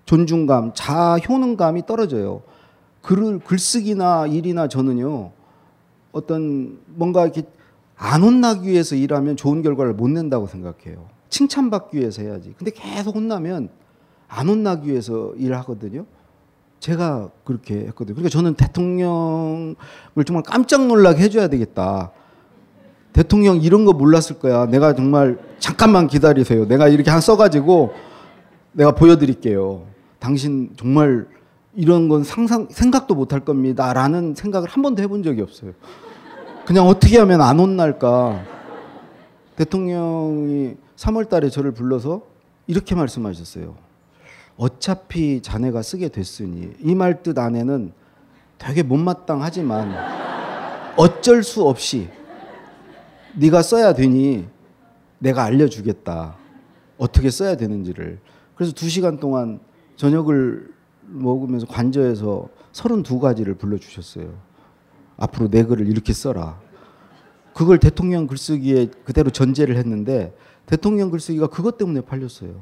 존중감, 자아 효능감이 떨어져요. 글을 글쓰기나 일이나 저는요. 어떤 뭔가 이렇게 안 혼나기 위해서 일하면 좋은 결과를 못 낸다고 생각해요. 칭찬받기 위해서 해야지. 근데 계속 혼나면 안 혼나기 위해서 일하거든요. 제가 그렇게 했거든요. 그러니까 저는 대통령을 정말 깜짝 놀라게 해줘야 되겠다. 대통령 이런 거 몰랐을 거야. 내가 정말 잠깐만 기다리세요. 내가 이렇게 한 써가지고 내가 보여드릴게요. 당신 정말 이런 건 상상 생각도 못 할 겁니다 라는 생각을 한 번도 해본 적이 없어요. 그냥 어떻게 하면 안 혼날까. 대통령이 3월 달에 저를 불러서 이렇게 말씀하셨어요. 어차피 자네가 쓰게 됐으니 이 말 뜻 안에는 되게 못마땅하지만 어쩔 수 없이 네가 써야 되니 내가 알려주겠다. 어떻게 써야 되는지를. 그래서 두 시간 동안 저녁을 먹으면서 관저에서 32가지를 불러주셨어요. 앞으로 내 글을 이렇게 써라. 그걸 대통령 글쓰기에 그대로 전제를 했는데 대통령 글쓰기가 그것 때문에 팔렸어요.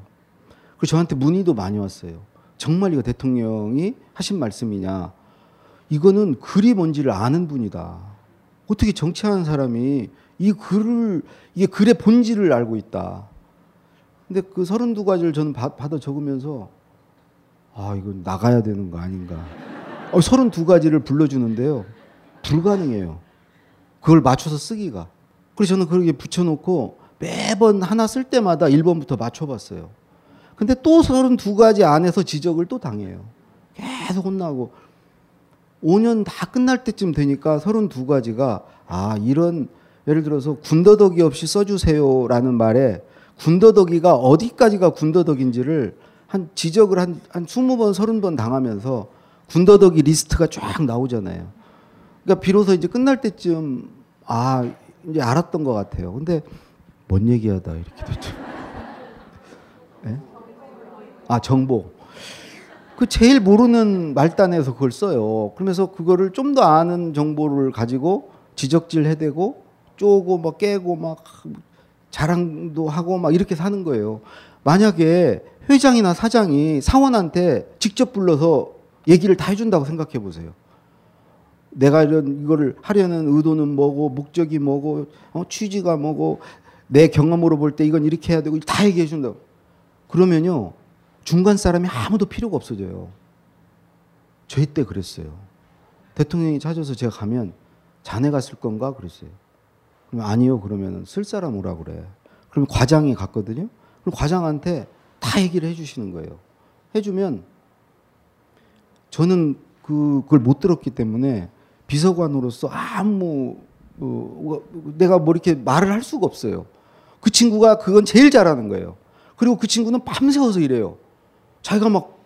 그 저한테 문의도 많이 왔어요. 정말 이거 대통령이 하신 말씀이냐? 이거는 글이 뭔지를 아는 분이다. 어떻게 정치하는 사람이 이 글을 이게 글의 본질을 알고 있다. 근데 그 32가지를 저는 받아 적으면서 아, 이건 나가야 되는 거 아닌가. 어, 32가지를 불러주는데요. 불가능해요. 그걸 맞춰서 쓰기가. 그래서 저는 그렇게 붙여놓고 매번 하나 쓸 때마다 1번부터 맞춰봤어요. 근데 또 32가지 안에서 지적을 또 당해요. 계속 혼나고. 5년 다 끝날 때쯤 되니까 32가지가 아, 이런 예를 들어서 군더더기 없이 써주세요라는 말에 군더더기가 어디까지가 군더더기인지를 한 지적을 한, 한 20번, 30번 당하면서 군더더기 리스트가 쫙 나오잖아요. 그러니까 비로소 이제 끝날 때쯤 아, 이제 알았던 것 같아요. 근데 뭔 얘기하다 이렇게 됐죠. 네? 아, 정보. 그 제일 모르는 말단에서 그걸 써요. 그러면서 그거를 좀 더 아는 정보를 가지고 지적질 해대고 쪼고 막 깨고 막 자랑도 하고 막 이렇게 사는 거예요. 만약에 회장이나 사장이 사원한테 직접 불러서 얘기를 다 해준다고 생각해 보세요. 내가 이런 이거를 하려는 의도는 뭐고 목적이 뭐고 어, 취지가 뭐고 내 경험으로 볼 때 이건 이렇게 해야 되고 다 얘기해 준다고. 그러면요 중간 사람이 아무도 필요가 없어져요. 저희 때 그랬어요. 대통령이 찾아서 제가 가면 자네가 쓸 건가 그랬어요. 그럼 아니요 그러면 쓸 사람 오라 그래. 그럼 과장이 갔거든요. 그럼 과장한테 다 얘기를 해주시는 거예요. 해주면 저는 그, 그걸 못 들었기 때문에 비서관으로서 아무 어, 내가 뭐 이렇게 말을 할 수가 없어요. 그 친구가 그건 제일 잘하는 거예요. 그리고 그 친구는 밤새워서 이래요. 자기가 막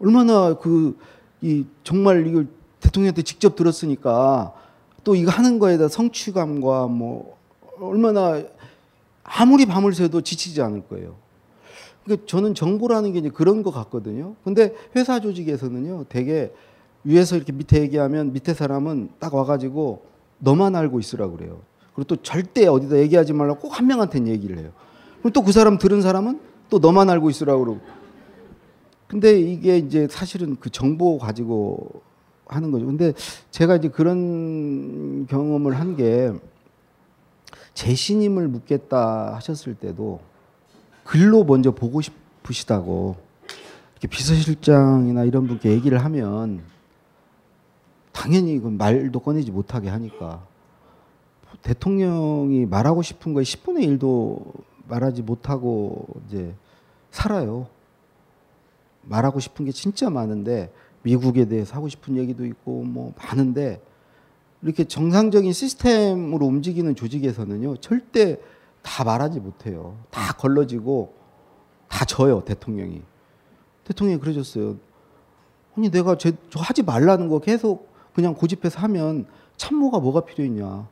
얼마나 그 이 정말 이걸 대통령한테 직접 들었으니까 또 이거 하는 거에다 성취감과 뭐 얼마나 아무리 밤을 새도 지치지 않을 거예요. 그러니까 저는 정보라는 게 이제 그런 것 같거든요. 근데 회사 조직에서는요, 되게 위에서 이렇게 밑에 얘기하면 밑에 사람은 딱 와가지고 너만 알고 있으라 그래요. 그리고 또 절대 어디다 얘기하지 말라고 꼭 한 명한테는 얘기를 해요. 그럼 또 그 사람 들은 사람은 또 너만 알고 있으라 그러고. 근데 이게 이제 사실은 그 정보 가지고 하는 거죠. 근데 제가 이제 그런 경험을 한게 재신임을 묻겠다 하셨을 때도 글로 먼저 보고 싶으시다고 이렇게 비서실장이나 이런 분께 얘기를 하면 당연히 그 말도 꺼내지 못하게 하니까 대통령이 말하고 싶은 거에 10분의 1도 말하지 못하고 이제 살아요. 말하고 싶은 게 진짜 많은데 미국에 대해서 하고 싶은 얘기도 있고 뭐 많은데 이렇게 정상적인 시스템으로 움직이는 조직에서는요 절대 다 말하지 못해요. 다 걸러지고 다 져요 대통령이. 대통령이 그러셨어요. 아니 내가 제, 저 하지 말라는 거 계속 그냥 고집해서 하면 참모가 뭐가 필요했냐?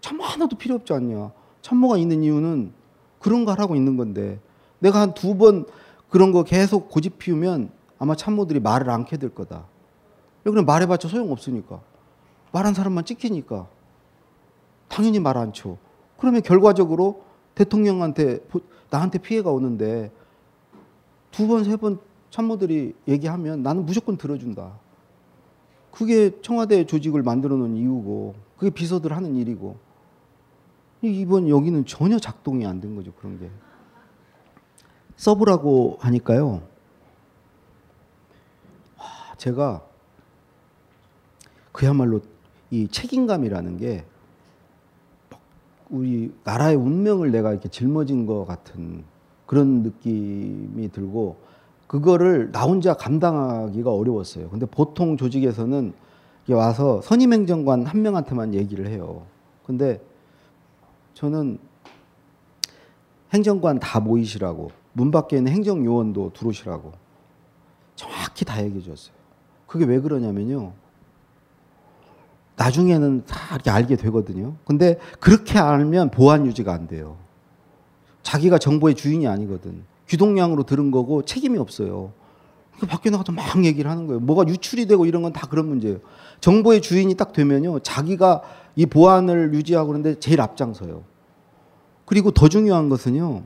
참모 하나도 필요 없지 않냐? 참모가 있는 이유는 그런 거 하라고 있는 건데 내가 한 두 번 그런 거 계속 고집 피우면 아마 참모들이 말을 않게 될 거다. 그럼 말해봤자 소용없으니까. 말한 사람만 찍히니까. 당연히 말 안 쳐. 그러면 결과적으로 대통령한테 나한테 피해가 오는데 두 번, 세 번 참모들이 얘기하면 나는 무조건 들어준다. 그게 청와대 조직을 만들어 놓은 이유고 그게 비서들 하는 일이고 이번 여기는 전혀 작동이 안 된 거죠 그런 게 서브라고 하니까요 제가 그야말로 이 책임감이라는 게 우리 나라의 운명을 내가 이렇게 짊어진 것 같은 그런 느낌이 들고 그거를 나 혼자 감당하기가 어려웠어요. 근데 보통 조직에서는 와서 선임행정관 한 명한테만 얘기를 해요. 근데 저는 행정관 다 모이시라고 문 밖에 있는 행정요원도 들어오시라고 정확히 다 얘기해 줬어요. 그게 왜 그러냐면요. 나중에는 다 이렇게 알게 되거든요. 근데 그렇게 알면 보안 유지가 안 돼요. 자기가 정보의 주인이 아니거든. 귀동량으로 들은 거고 책임이 없어요. 그 밖에 나가서 막 얘기를 하는 거예요. 뭐가 유출이 되고 이런 건 다 그런 문제예요. 정보의 주인이 딱 되면요. 자기가 이 보안을 유지하고 그런데 제일 앞장서요. 그리고 더 중요한 것은요.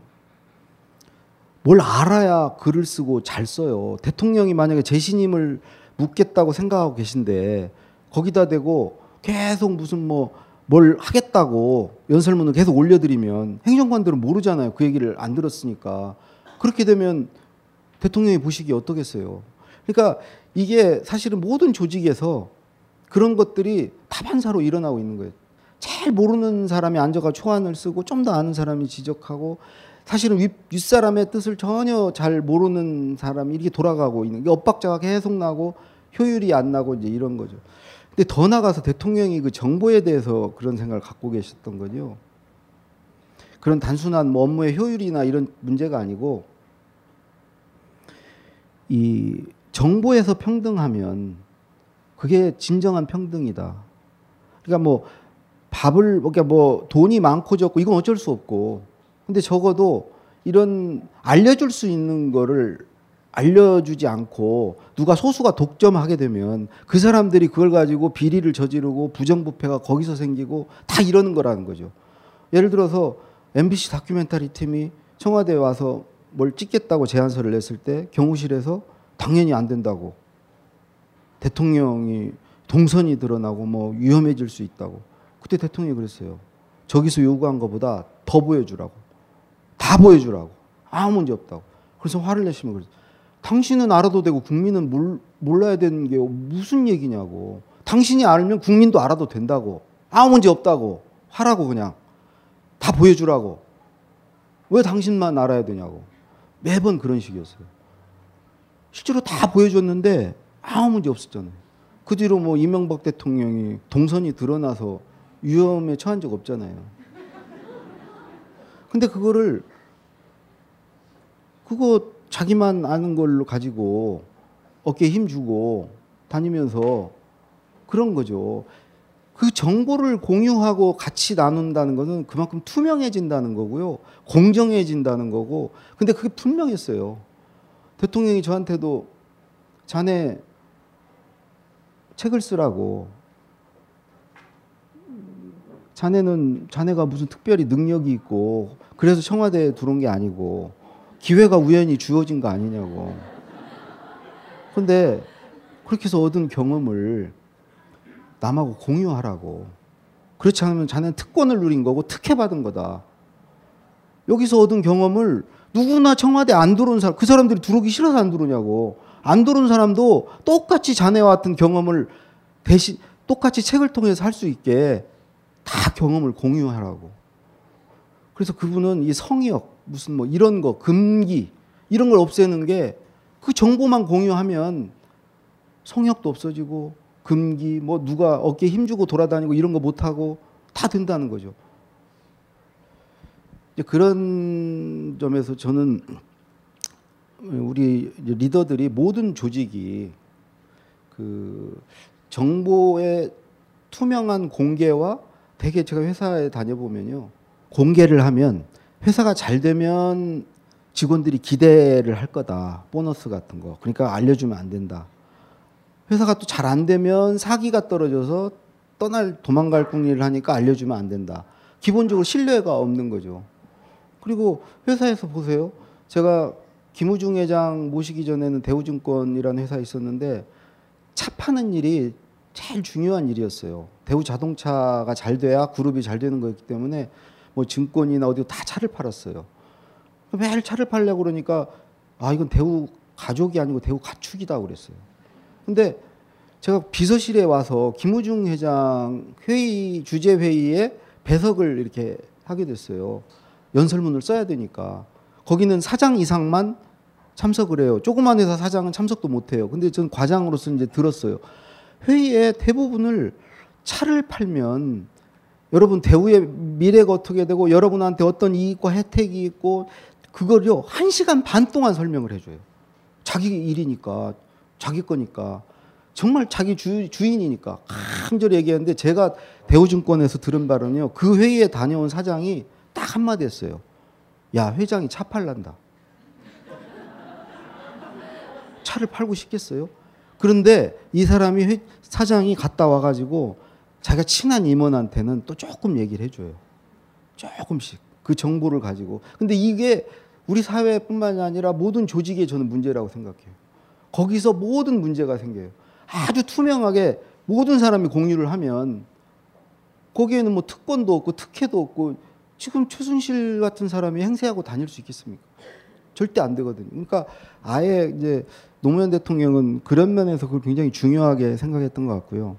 뭘 알아야 글을 쓰고 잘 써요. 대통령이 만약에 재신임을 묻겠다고 생각하고 계신데 거기다 대고 계속 무슨 뭐 뭘 하겠다고 연설문을 계속 올려드리면 행정관들은 모르잖아요. 그 얘기를 안 들었으니까. 그렇게 되면 대통령이 보시기에 어떻겠어요? 그러니까 이게 사실은 모든 조직에서 그런 것들이 다반사로 일어나고 있는 거예요. 잘 모르는 사람이 앉아가 초안을 쓰고 좀 더 아는 사람이 지적하고 사실은 윗, 윗사람의 뜻을 전혀 잘 모르는 사람이 이렇게 돌아가고 있는 게 엇박자가 계속 나고 효율이 안 나고 이제 이런 거죠. 근데 더 나가서 대통령이 그 정보에 대해서 그런 생각을 갖고 계셨던 거죠. 그런 단순한 뭐 업무의 효율이나 이런 문제가 아니고 이 정보에서 평등하면 그게 진정한 평등이다. 그러니까 뭐 밥을 그러니까 뭐 돈이 많고 적고 이건 어쩔 수 없고 근데 적어도 이런 알려줄 수 있는 거를 알려주지 않고 누가 소수가 독점하게 되면 그 사람들이 그걸 가지고 비리를 저지르고 부정부패가 거기서 생기고 다 이러는 거라는 거죠. 예를 들어서 MBC 다큐멘터리 팀이 청와대에 와서 뭘 찍겠다고 제안서를 냈을 때 경호실에서 당연히 안 된다고 대통령이 동선이 드러나고 뭐 위험해질 수 있다고 그때 대통령이 그랬어요. 저기서 요구한 것보다 더 보여주라고 다 보여주라고 아무 문제 없다고 그래서 화를 내시면 그랬어요. 당신은 알아도 되고 국민은 몰, 몰라야 되는 게 무슨 얘기냐고 당신이 알면 국민도 알아도 된다고 아무 문제 없다고 하라고 그냥 다 보여주라고 왜 당신만 알아야 되냐고 매번 그런 식이었어요. 실제로 다 보여줬는데 아무 문제 없었잖아요. 그 뒤로 뭐 이명박 대통령이 동선이 드러나서 위험에 처한 적 없잖아요. 근데 그거를 그거 자기만 아는 걸로 가지고 어깨에 힘 주고 다니면서 그런 거죠. 그 정보를 공유하고 같이 나눈다는 것은 그만큼 투명해진다는 거고요. 공정해진다는 거고. 근데 그게 분명했어요. 대통령이 저한테도 자네 책을 쓰라고. 자네는 자네가 무슨 특별히 능력이 있고 그래서 청와대에 들어온 게 아니고 기회가 우연히 주어진 거 아니냐고. 근데 그렇게 해서 얻은 경험을 남하고 공유하라고. 그렇지 않으면 자네는 특권을 누린 거고 특혜 받은 거다. 여기서 얻은 경험을 누구나 청와대 안 들어온 사람, 그 사람들이 들어오기 싫어서 안 들어오냐고. 안 들어온 사람도 똑같이 자네와 같은 경험을 대신, 똑같이 책을 통해서 할 수 있게 다 경험을 공유하라고. 그래서 그분은 이 성역, 무슨 뭐 이런 거, 금기, 이런 걸 없애는 게 그 정보만 공유하면 성역도 없어지고 금기, 뭐 누가 어깨에 힘주고 돌아다니고 이런 거 못하고 다 된다는 거죠. 이제 그런 점에서 저는 우리 리더들이 모든 조직이 그 정보의 투명한 공개와 되게 제가 회사에 다녀보면요. 공개를 하면 회사가 잘 되면 직원들이 기대를 할 거다. 보너스 같은 거. 그러니까 알려주면 안 된다. 회사가 또 잘 안 되면 사기가 떨어져서 떠날 도망갈 궁리를 하니까 알려주면 안 된다. 기본적으로 신뢰가 없는 거죠. 그리고 회사에서 보세요. 제가 김우중 회장 모시기 전에는 대우증권이라는 회사에 있었는데 차 파는 일이 제일 중요한 일이었어요. 대우 자동차가 잘 돼야 그룹이 잘 되는 거였기 때문에 뭐 증권이나 어디 다 차를 팔았어요. 매일 차를 팔려고 그러니까 아 이건 대우 가족이 아니고 대우 가축이다 그랬어요. 근데 제가 비서실에 와서 김우중 회장 회의 주재 회의에 배석을 이렇게 하게 됐어요. 연설문을 써야 되니까 거기는 사장 이상만 참석을 해요. 조그만 회사 사장은 참석도 못 해요. 근데 전 과장으로서 이제 들었어요. 회의에 대부분을 차를 팔면 여러분 대우의 미래가 어떻게 되고 여러분한테 어떤 이익과 혜택이 있고 그걸요 한 시간 반 동안 설명을 해줘요. 자기 일이니까 자기 거니까 정말 자기 주, 주인이니까 간절히 얘기했는데 제가 대우증권에서 들은 바로는요 그 회의에 다녀온 사장이 딱 한마디 했어요. 야 회장이 차 팔란다. 차를 팔고 싶겠어요? 그런데 이 사람이 회, 사장이 갔다 와가지고 자기가 친한 임원한테는 또 조금 얘기를 해줘요. 조금씩 그 정보를 가지고. 근데 이게 우리 사회뿐만이 아니라 모든 조직에 저는 문제라고 생각해요. 거기서 모든 문제가 생겨요. 아주 투명하게 모든 사람이 공유를 하면 거기에는 뭐 특권도 없고 특혜도 없고 지금 최순실 같은 사람이 행세하고 다닐 수 있겠습니까? 절대 안 되거든요. 그러니까 아예 이제 노무현 대통령은 그런 면에서 그걸 굉장히 중요하게 생각했던 것 같고요.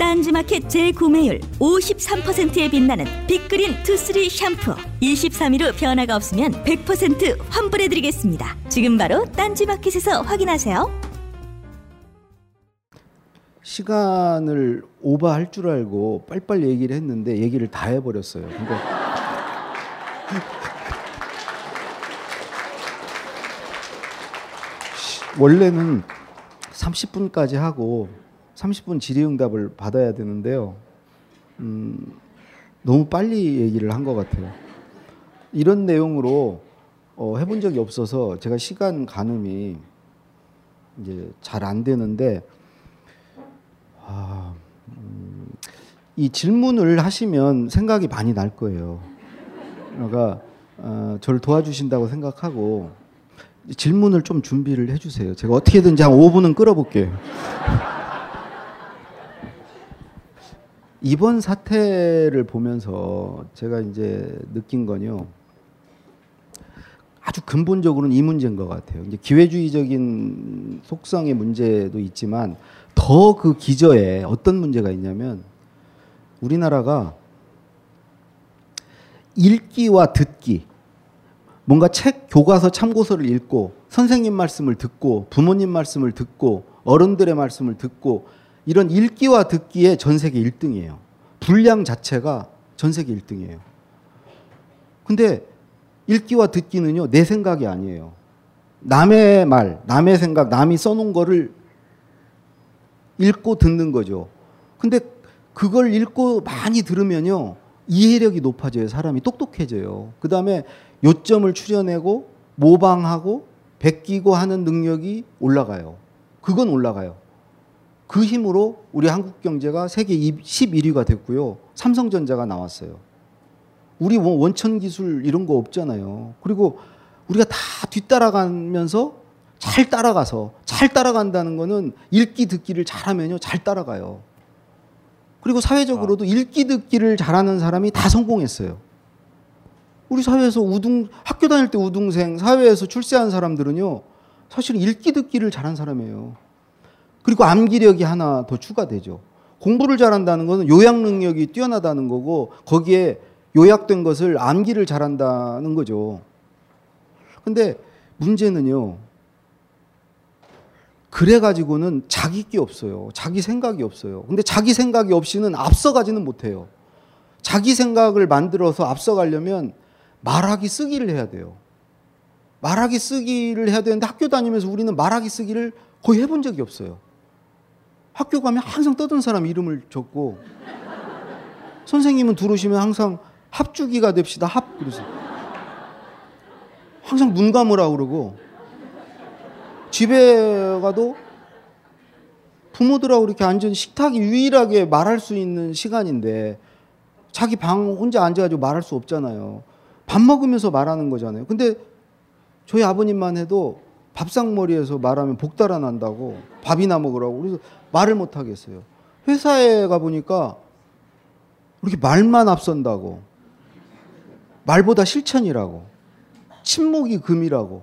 딴지마켓 재구매율 53%에 빛나는 빅그린 투쓰리 샴푸 23일 후 변화가 없으면 100% 환불해드리겠습니다. 지금 바로 딴지마켓에서 확인하세요. 시간을 오버할 줄 알고 빨리빨리 얘기를 했는데 얘기를 다 해버렸어요. 근데 원래는 30분까지 하고 30분 질의응답을 받아야 되는데요. 음, 너무 빨리 얘기를 한 것 같아요. 이런 내용으로 어, 해본 적이 없어서 제가 시간 가늠이 이제 잘 안 되는데 아, 음, 이 질문을 하시면 생각이 많이 날 거예요. 그러니까 어, 저를 도와주신다고 생각하고 질문을 좀 준비를 해주세요. 제가 어떻게든지 한 5분은 끌어볼게요. 이번 사태를 보면서 제가 이제 느낀 건요. 아주 근본적으로는 이 문제인 것 같아요. 이제 기회주의적인 속성의 문제도 있지만 더 그 기저에 어떤 문제가 있냐면 우리나라가 읽기와 듣기 뭔가 책 교과서 참고서를 읽고 선생님 말씀을 듣고 부모님 말씀을 듣고 어른들의 말씀을 듣고 이런 읽기와 듣기에 전 세계 1등이에요. 분량 자체가 전 세계 1등이에요. 근데 읽기와 듣기는요, 내 생각이 아니에요. 남의 말, 남의 생각, 남이 써놓은 거를 읽고 듣는 거죠. 근데 그걸 읽고 많이 들으면요, 이해력이 높아져요. 사람이 똑똑해져요. 그 다음에 요점을 추려내고 모방하고 베끼고 하는 능력이 올라가요. 그건 올라가요. 그 힘으로 우리 한국 경제가 세계 11위가 됐고요. 삼성전자가 나왔어요. 우리 뭐 원천 기술 이런 거 없잖아요. 그리고 우리가 다 뒤따라가면서 잘 따라가서 잘 따라간다는 거는 읽기 듣기를 잘하면요 잘 따라가요. 그리고 사회적으로도 읽기 듣기를 잘하는 사람이 다 성공했어요. 우리 사회에서 우등 학교 다닐 때 우등생 사회에서 출세한 사람들은요 사실 읽기 듣기를 잘한 사람이에요. 그리고 암기력이 하나 더 추가되죠. 공부를 잘한다는 것은 요약 능력이 뛰어나다는 거고 거기에 요약된 것을 암기를 잘한다는 거죠. 근데 문제는요. 그래 가지고는 자기 게 없어요. 자기 생각이 없어요. 근데 자기 생각이 없이는 앞서가지는 못해요. 자기 생각을 만들어서 앞서가려면 말하기 쓰기를 해야 돼요. 말하기 쓰기를 해야 되는데 학교 다니면서 우리는 말하기 쓰기를 거의 해본 적이 없어요. 학교 가면 항상 떠든 사람 이름을 적고 선생님은 들어오시면 항상 합주기가 됩시다 합 그러세요. 항상 눈 감으라고 그러고 집에 가도 부모들하고 이렇게 앉은 식탁이 유일하게 말할 수 있는 시간인데 자기 방 혼자 앉아가지고 말할 수 없잖아요. 밥 먹으면서 말하는 거잖아요. 근데 저희 아버님만 해도 밥상머리에서 말하면 복 달아 난다고 밥이나 먹으라고. 그래서 말을 못 하겠어요. 회사에 가 보니까 이렇게 말만 앞선다고. 말보다 실천이라고. 침묵이 금이라고.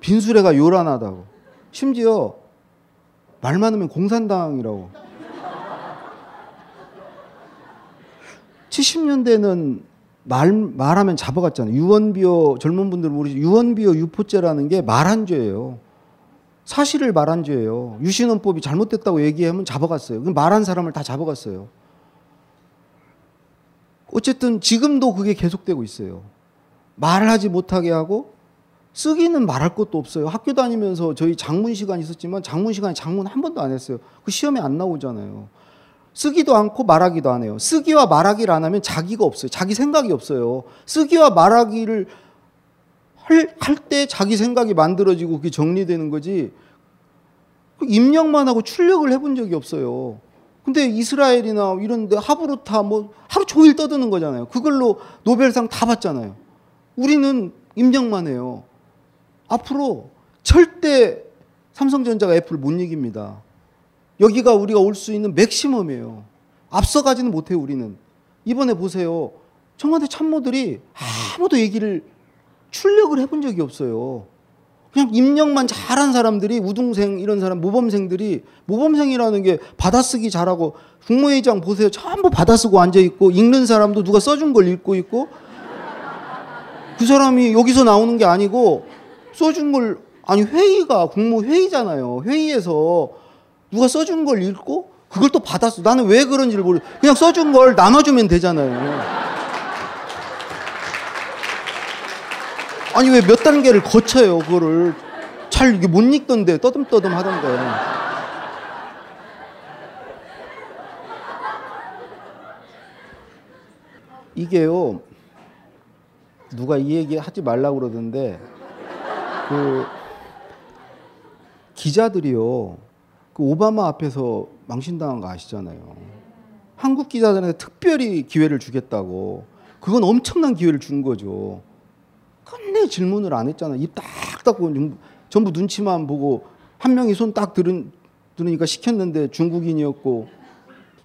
빈수레가 요란하다고. 심지어 말 많으면 공산당이라고. 70년대는 말, 말하면 잡아갔잖아요. 유언비어, 젊은 분들 모르시죠? 유언비어 유포죄라는 게 말한 죄예요. 사실을 말한 죄예요. 유신헌법이 잘못됐다고 얘기하면 잡아갔어요. 말한 사람을 다 잡아갔어요. 어쨌든 지금도 그게 계속되고 있어요. 말하지 못하게 하고 쓰기는 말할 것도 없어요. 학교 다니면서 저희 장문 시간 있었지만 장문 시간에 장문 한 번도 안 했어요. 그 시험에 안 나오잖아요. 쓰기도 않고 말하기도 안 해요. 쓰기와 말하기를 안 하면 자기가 없어요. 자기 생각이 없어요. 쓰기와 말하기를 할때 자기 생각이 만들어지고 그게 정리되는 거지. 그 입력만 하고 출력을 해본 적이 없어요. 근데 이스라엘이나 이런 데 하브루타 뭐 하루 종일 떠드는 거잖아요. 그걸로 노벨상 다 받잖아요. 우리는 입력만 해요. 앞으로 절대 삼성전자가 애플 못 이깁니다. 여기가 우리가 올 수 있는 맥시멈이에요. 앞서가지는 못해요, 우리는. 이번에 보세요. 청와대 참모들이 아무도 얘기를 출력을 해본 적이 없어요. 그냥 입력만 잘한 사람들이 우등생 이런 사람 모범생들이 모범생이라는 게 받아쓰기 잘하고 국무회의장 보세요. 전부 받아쓰고 앉아 있고 읽는 사람도 누가 써준 걸 읽고 있고 그 사람이 여기서 나오는 게 아니고 써준 걸 아니 회의가 국무회의잖아요. 회의에서 누가 써준 걸 읽고 그걸 또 받았어. 나는 왜 그런지를 모르. 그냥 써준 걸 나눠주면 되잖아요. 아니 왜 몇 단계를 거쳐요 그거를 잘 이게 못 읽던데 떠듬떠듬 하던데 이게요. 누가 이 얘기 하지 말라고 그러던데 그 기자들이요. 그 오바마 앞에서 망신당한 거 아시잖아요. 한국 기자들한테 특별히 기회를 주겠다고. 그건 엄청난 기회를 준 거죠. 끝내 질문을 안 했잖아요. 입딱 닫고 전부 눈치만 보고 한 명이 손 딱 들은 들으니까 시켰는데 중국인이었고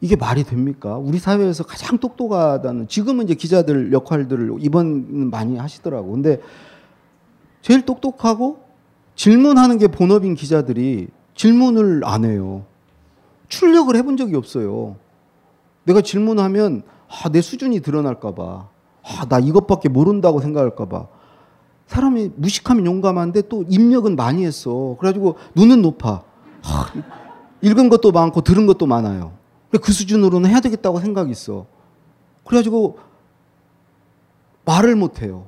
이게 말이 됩니까? 우리 사회에서 가장 똑똑하다는 지금은 이제 기자들 역할들을 이번 많이 하시더라고. 근데 제일 똑똑하고 질문하는 게 본업인 기자들이 질문을 안 해요. 출력을 해본 적이 없어요. 내가 질문하면 아, 내 수준이 드러날까봐. 아, 나 이것밖에 모른다고 생각할까봐. 사람이 무식하면 용감한데 또 입력은 많이 했어. 그래가지고 눈은 높아. 아, 읽은 것도 많고 들은 것도 많아요. 그 수준으로는 해야 되겠다고 생각이 있어. 그래가지고 말을 못해요.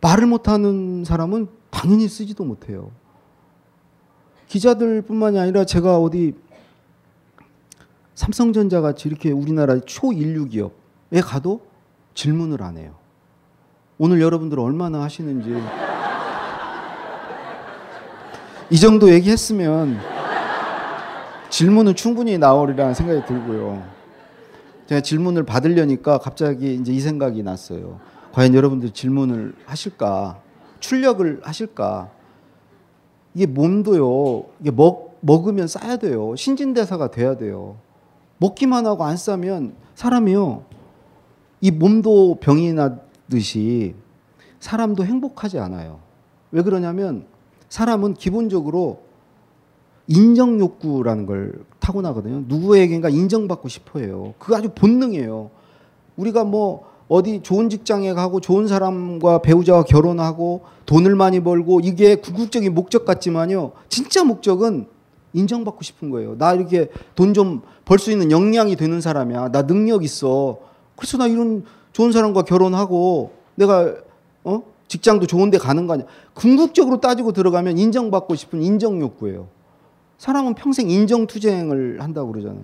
말을 못하는 사람은 당연히 쓰지도 못해요. 기자들뿐만이 아니라 제가 어디 삼성전자 같이 이렇게 우리나라 초인류 기업에 가도 질문을 안 해요. 오늘 여러분들 얼마나 하시는지 이 정도 얘기했으면 질문은 충분히 나오리라는 생각이 들고요. 제가 질문을 받으려니까 갑자기 이제 이 생각이 났어요. 과연 여러분들 질문을 하실까? 출력을 하실까? 이게 몸도요. 이게 먹 먹으면 싸야 돼요. 신진대사가 돼야 돼요. 먹기만 하고 안 싸면 사람이요. 이 몸도 병이 나듯이 사람도 행복하지 않아요. 왜 그러냐면 사람은 기본적으로 인정 욕구라는 걸 타고나거든요. 누구에게인가 인정받고 싶어 해요. 그거 아주 본능이에요. 우리가 뭐 어디 좋은 직장에 가고 좋은 사람과 배우자와 결혼하고 돈을 많이 벌고 이게 궁극적인 목적 같지만요. 진짜 목적은 인정받고 싶은 거예요. 나 이렇게 돈 좀 벌 수 있는 역량이 되는 사람이야. 나 능력 있어. 그래서 나 이런 좋은 사람과 결혼하고 내가 어? 직장도 좋은 데 가는 거 아니야. 궁극적으로 따지고 들어가면 인정받고 싶은 인정 욕구예요. 사람은 평생 인정 투쟁을 한다고 그러잖아요.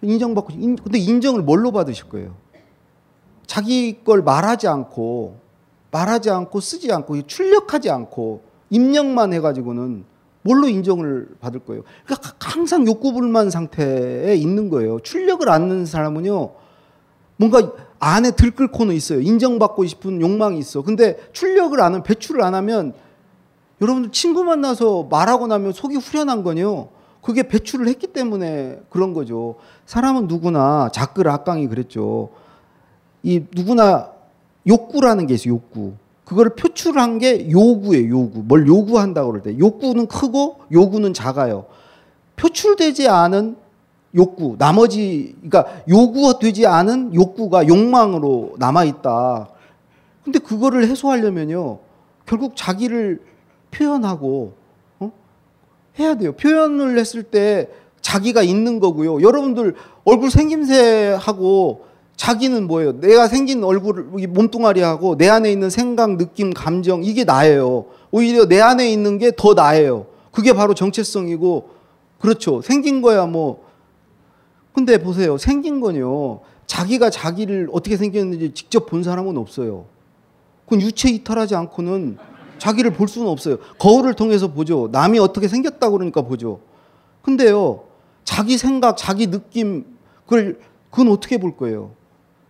인정받고 인, 근데 인정을 뭘로 받으실 거예요? 자기 걸 말하지 않고 말하지 않고 쓰지 않고 출력하지 않고 입력만 해가지고는 뭘로 인정을 받을 거예요? 그러니까 항상 욕구불만 상태에 있는 거예요. 출력을 않는 사람은요, 뭔가 안에 들끓고는 있어요. 인정받고 싶은 욕망이 있어. 근데 출력을 안 하면, 배출을 안 하면 여러분들 친구 만나서 말하고 나면 속이 후련한 거요. 그게 배출을 했기 때문에 그런 거죠. 사람은 누구나 자끌 악강이 그랬죠. 이 누구나 욕구라는 게 있어요. 욕구. 그거를 표출한 게 요구예요. 요구. 뭘 요구한다고 그럴 때 욕구는 크고 요구는 작아요. 표출되지 않은 욕구, 나머지 그러니까 요구되지 않은 욕구가 욕망으로 남아 있다. 근데 그거를 해소하려면요. 결국 자기를 표현하고 어? 해야 돼요. 표현을 했을 때 자기가 있는 거고요. 여러분들 얼굴 생김새하고 자기는 뭐예요? 내가 생긴 얼굴, 몸뚱아리하고 내 안에 있는 생각, 느낌, 감정, 이게 나예요. 오히려 내 안에 있는 게 더 나예요. 그게 바로 정체성이고, 그렇죠. 생긴 거야, 뭐. 근데 보세요. 생긴 건요. 자기가 자기를 어떻게 생겼는지 직접 본 사람은 없어요. 그건 유체 이탈하지 않고는 자기를 볼 수는 없어요. 거울을 통해서 보죠. 남이 어떻게 생겼다고 그러니까 보죠. 근데요, 자기 생각, 자기 느낌, 그걸, 그건 어떻게 볼 거예요?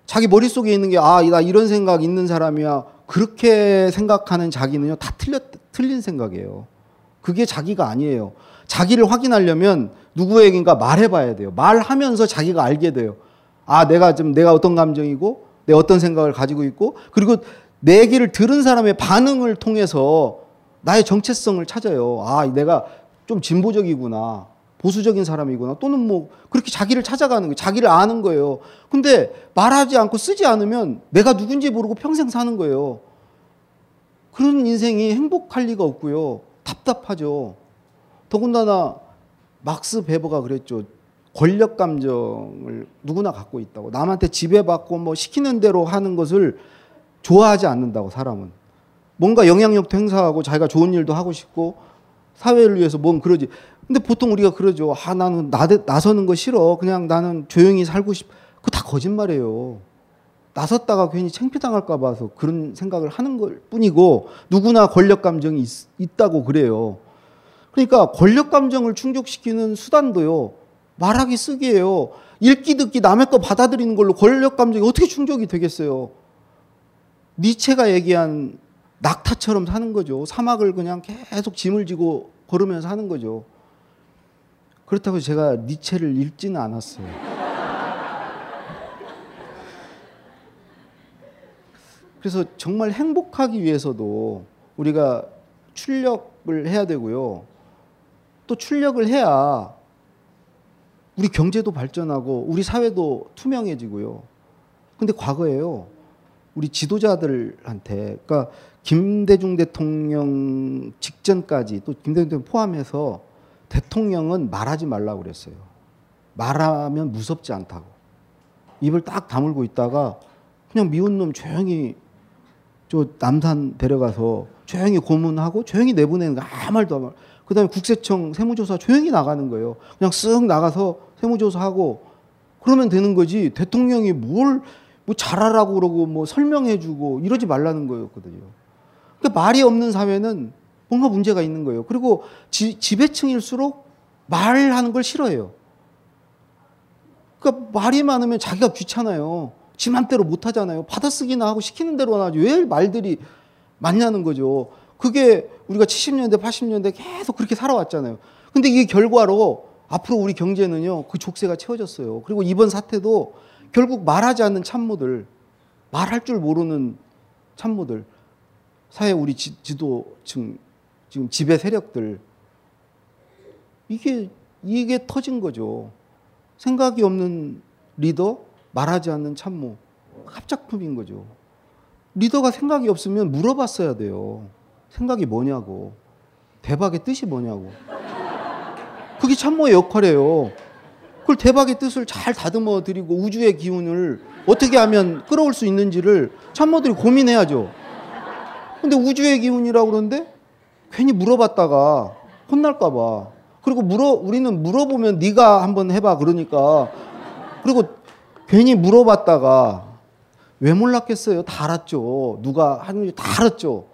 자기 머릿속에 있는 게, 아, 나 이런 생각 있는 사람이야. 그렇게 생각하는 자기는요, 다 틀렸, 틀린 생각이에요. 그게 자기가 아니에요. 자기를 확인하려면 누구에게인가 말해봐야 돼요. 말하면서 자기가 알게 돼요. 아, 내가 좀, 내가 어떤 감정이고, 내 어떤 생각을 가지고 있고, 그리고 내 얘기를 들은 사람의 반응을 통해서 나의 정체성을 찾아요. 아, 내가 좀 진보적이구나. 보수적인 사람이구나. 또는 뭐 그렇게 자기를 찾아가는 거예요. 자기를 아는 거예요. 근데 말하지 않고 쓰지 않으면 내가 누군지 모르고 평생 사는 거예요. 그런 인생이 행복할 리가 없고요. 답답하죠. 더군다나 막스 베버가 그랬죠. 권력 감정을 누구나 갖고 있다고. 남한테 지배받고 뭐 시키는 대로 하는 것을 좋아하지 않는다고 사람은. 뭔가 영향력도 행사하고 자기가 좋은 일도 하고 싶고 사회를 위해서 뭔 그러지. 근데 보통 우리가 그러죠. 아, 나는 나, 나서는 거 싫어. 그냥 나는 조용히 살고 싶. 그거 다 거짓말이에요. 나섰다가 괜히 창피당할까 봐서 그런 생각을 하는 걸 뿐이고 누구나 권력 감정이 있, 다고 그래요. 그러니까 권력 감정을 충족시키는 수단도요. 말하기 쓰기예요. 읽기 듣기 남의 거 받아들이는 걸로 권력 감정이 어떻게 충족이 되겠어요? 니체가 얘기한 낙타처럼 사는 거죠. 사막을 그냥 계속 짐을 지고 걸으면서 하는 거죠. 그렇다고 제가 니체를 읽지는 않았어요. 그래서 정말 행복하기 위해서도 우리가 출력을 해야 되고요. 또 출력을 해야 우리 경제도 발전하고 우리 사회도 투명해지고요. 근데 과거에요. 우리 지도자들한테 그러니까 김대중 대통령 직전까지 또 김대중 대통령 포함해서 대통령은 말하지 말라고 그랬어요. 말하면 무섭지 않다고. 입을 딱 다물고 있다가 그냥 미운 놈 조용히 저 남산 데려가서 조용히 고문하고 조용히 내보내는 거 아무 말도 안 말. 그다음에 국세청 세무조사 조용히 나가는 거예요. 그냥 쓱 나가서 세무조사하고 그러면 되는 거지. 대통령이 뭘 뭐 잘하라고 그러고 뭐 설명해주고 이러지 말라는 거였거든요. 그러니까 말이 없는 사회는 뭔가 문제가 있는 거예요. 그리고 지, 지배층일수록 말하는 걸 싫어해요. 그러니까 말이 많으면 자기가 귀찮아요. 지 맘대로 못 하잖아요. 받아쓰기나 하고 시키는 대로 하지. 왜 말들이 많냐는 거죠. 그게 우리가 70년대, 80년대 계속 그렇게 살아왔잖아요. 근데 이게 결과로 앞으로 우리 경제는요, 그 족쇄가 채워졌어요. 그리고 이번 사태도 결국 말하지 않는 참모들, 말할 줄 모르는 참모들, 사회 우리 지, 지도층, 지금 지배 세력들, 이게, 이게 터진 거죠. 생각이 없는 리더, 말하지 않는 참모. 합작품인 거죠. 리더가 생각이 없으면 물어봤어야 돼요. 생각이 뭐냐고. 대박의 뜻이 뭐냐고. 그게 참모의 역할이에요. 그걸 대박의 뜻을 잘 다듬어 드리고 우주의 기운을 어떻게 하면 끌어올 수 있는지를 참모들이 고민해야죠. 근데 우주의 기운이라고 그러는데 괜히 물어봤다가 혼날까 봐. 그리고 물어 우리는 물어보면 네가 한번 해봐 그러니까 그리고 괜히 물어봤다가 왜 몰랐겠어요? 다 알았죠. 누가 하는지 다 알았죠.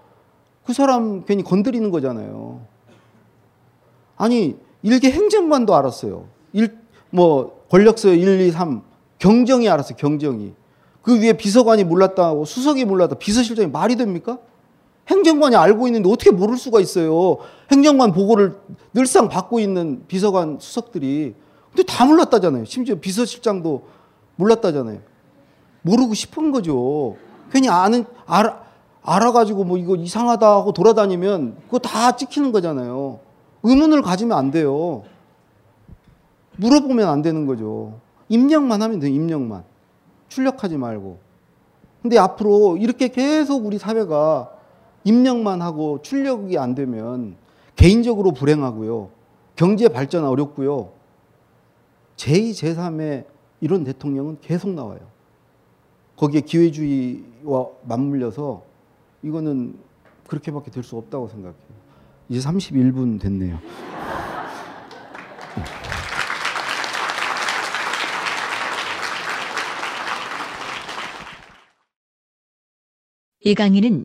그 사람 괜히 건드리는 거잖아요. 아니 일개 행정관도 알았어요. 일, 뭐 권력서 1, 2, 3 경정이 알았어요. 경정이. 그 위에 비서관이 몰랐다고 수석이 몰랐다. 비서실장이 말이 됩니까? 행정관이 알고 있는데 어떻게 모를 수가 있어요. 행정관 보고를 늘상 받고 있는 비서관 수석들이. 근데 다 몰랐다잖아요. 심지어 비서실장도 몰랐다잖아요. 모르고 싶은 거죠. 괜히 아는, 알아, 알아가지고 뭐 이거 이상하다 하고 돌아다니면 그거 다 찍히는 거잖아요. 의문을 가지면 안 돼요. 물어보면 안 되는 거죠. 입력만 하면 돼요, 입력만. 출력하지 말고. 근데 앞으로 이렇게 계속 우리 사회가 입력만 하고 출력이 안 되면 개인적으로 불행하고요. 경제 발전 어렵고요. 제2, 제3의 이런 대통령은 계속 나와요. 거기에 기회주의와 맞물려서 이거는 그렇게밖에 될 수 없다고 생각해요. 이제 31분 됐네요. 이 강의는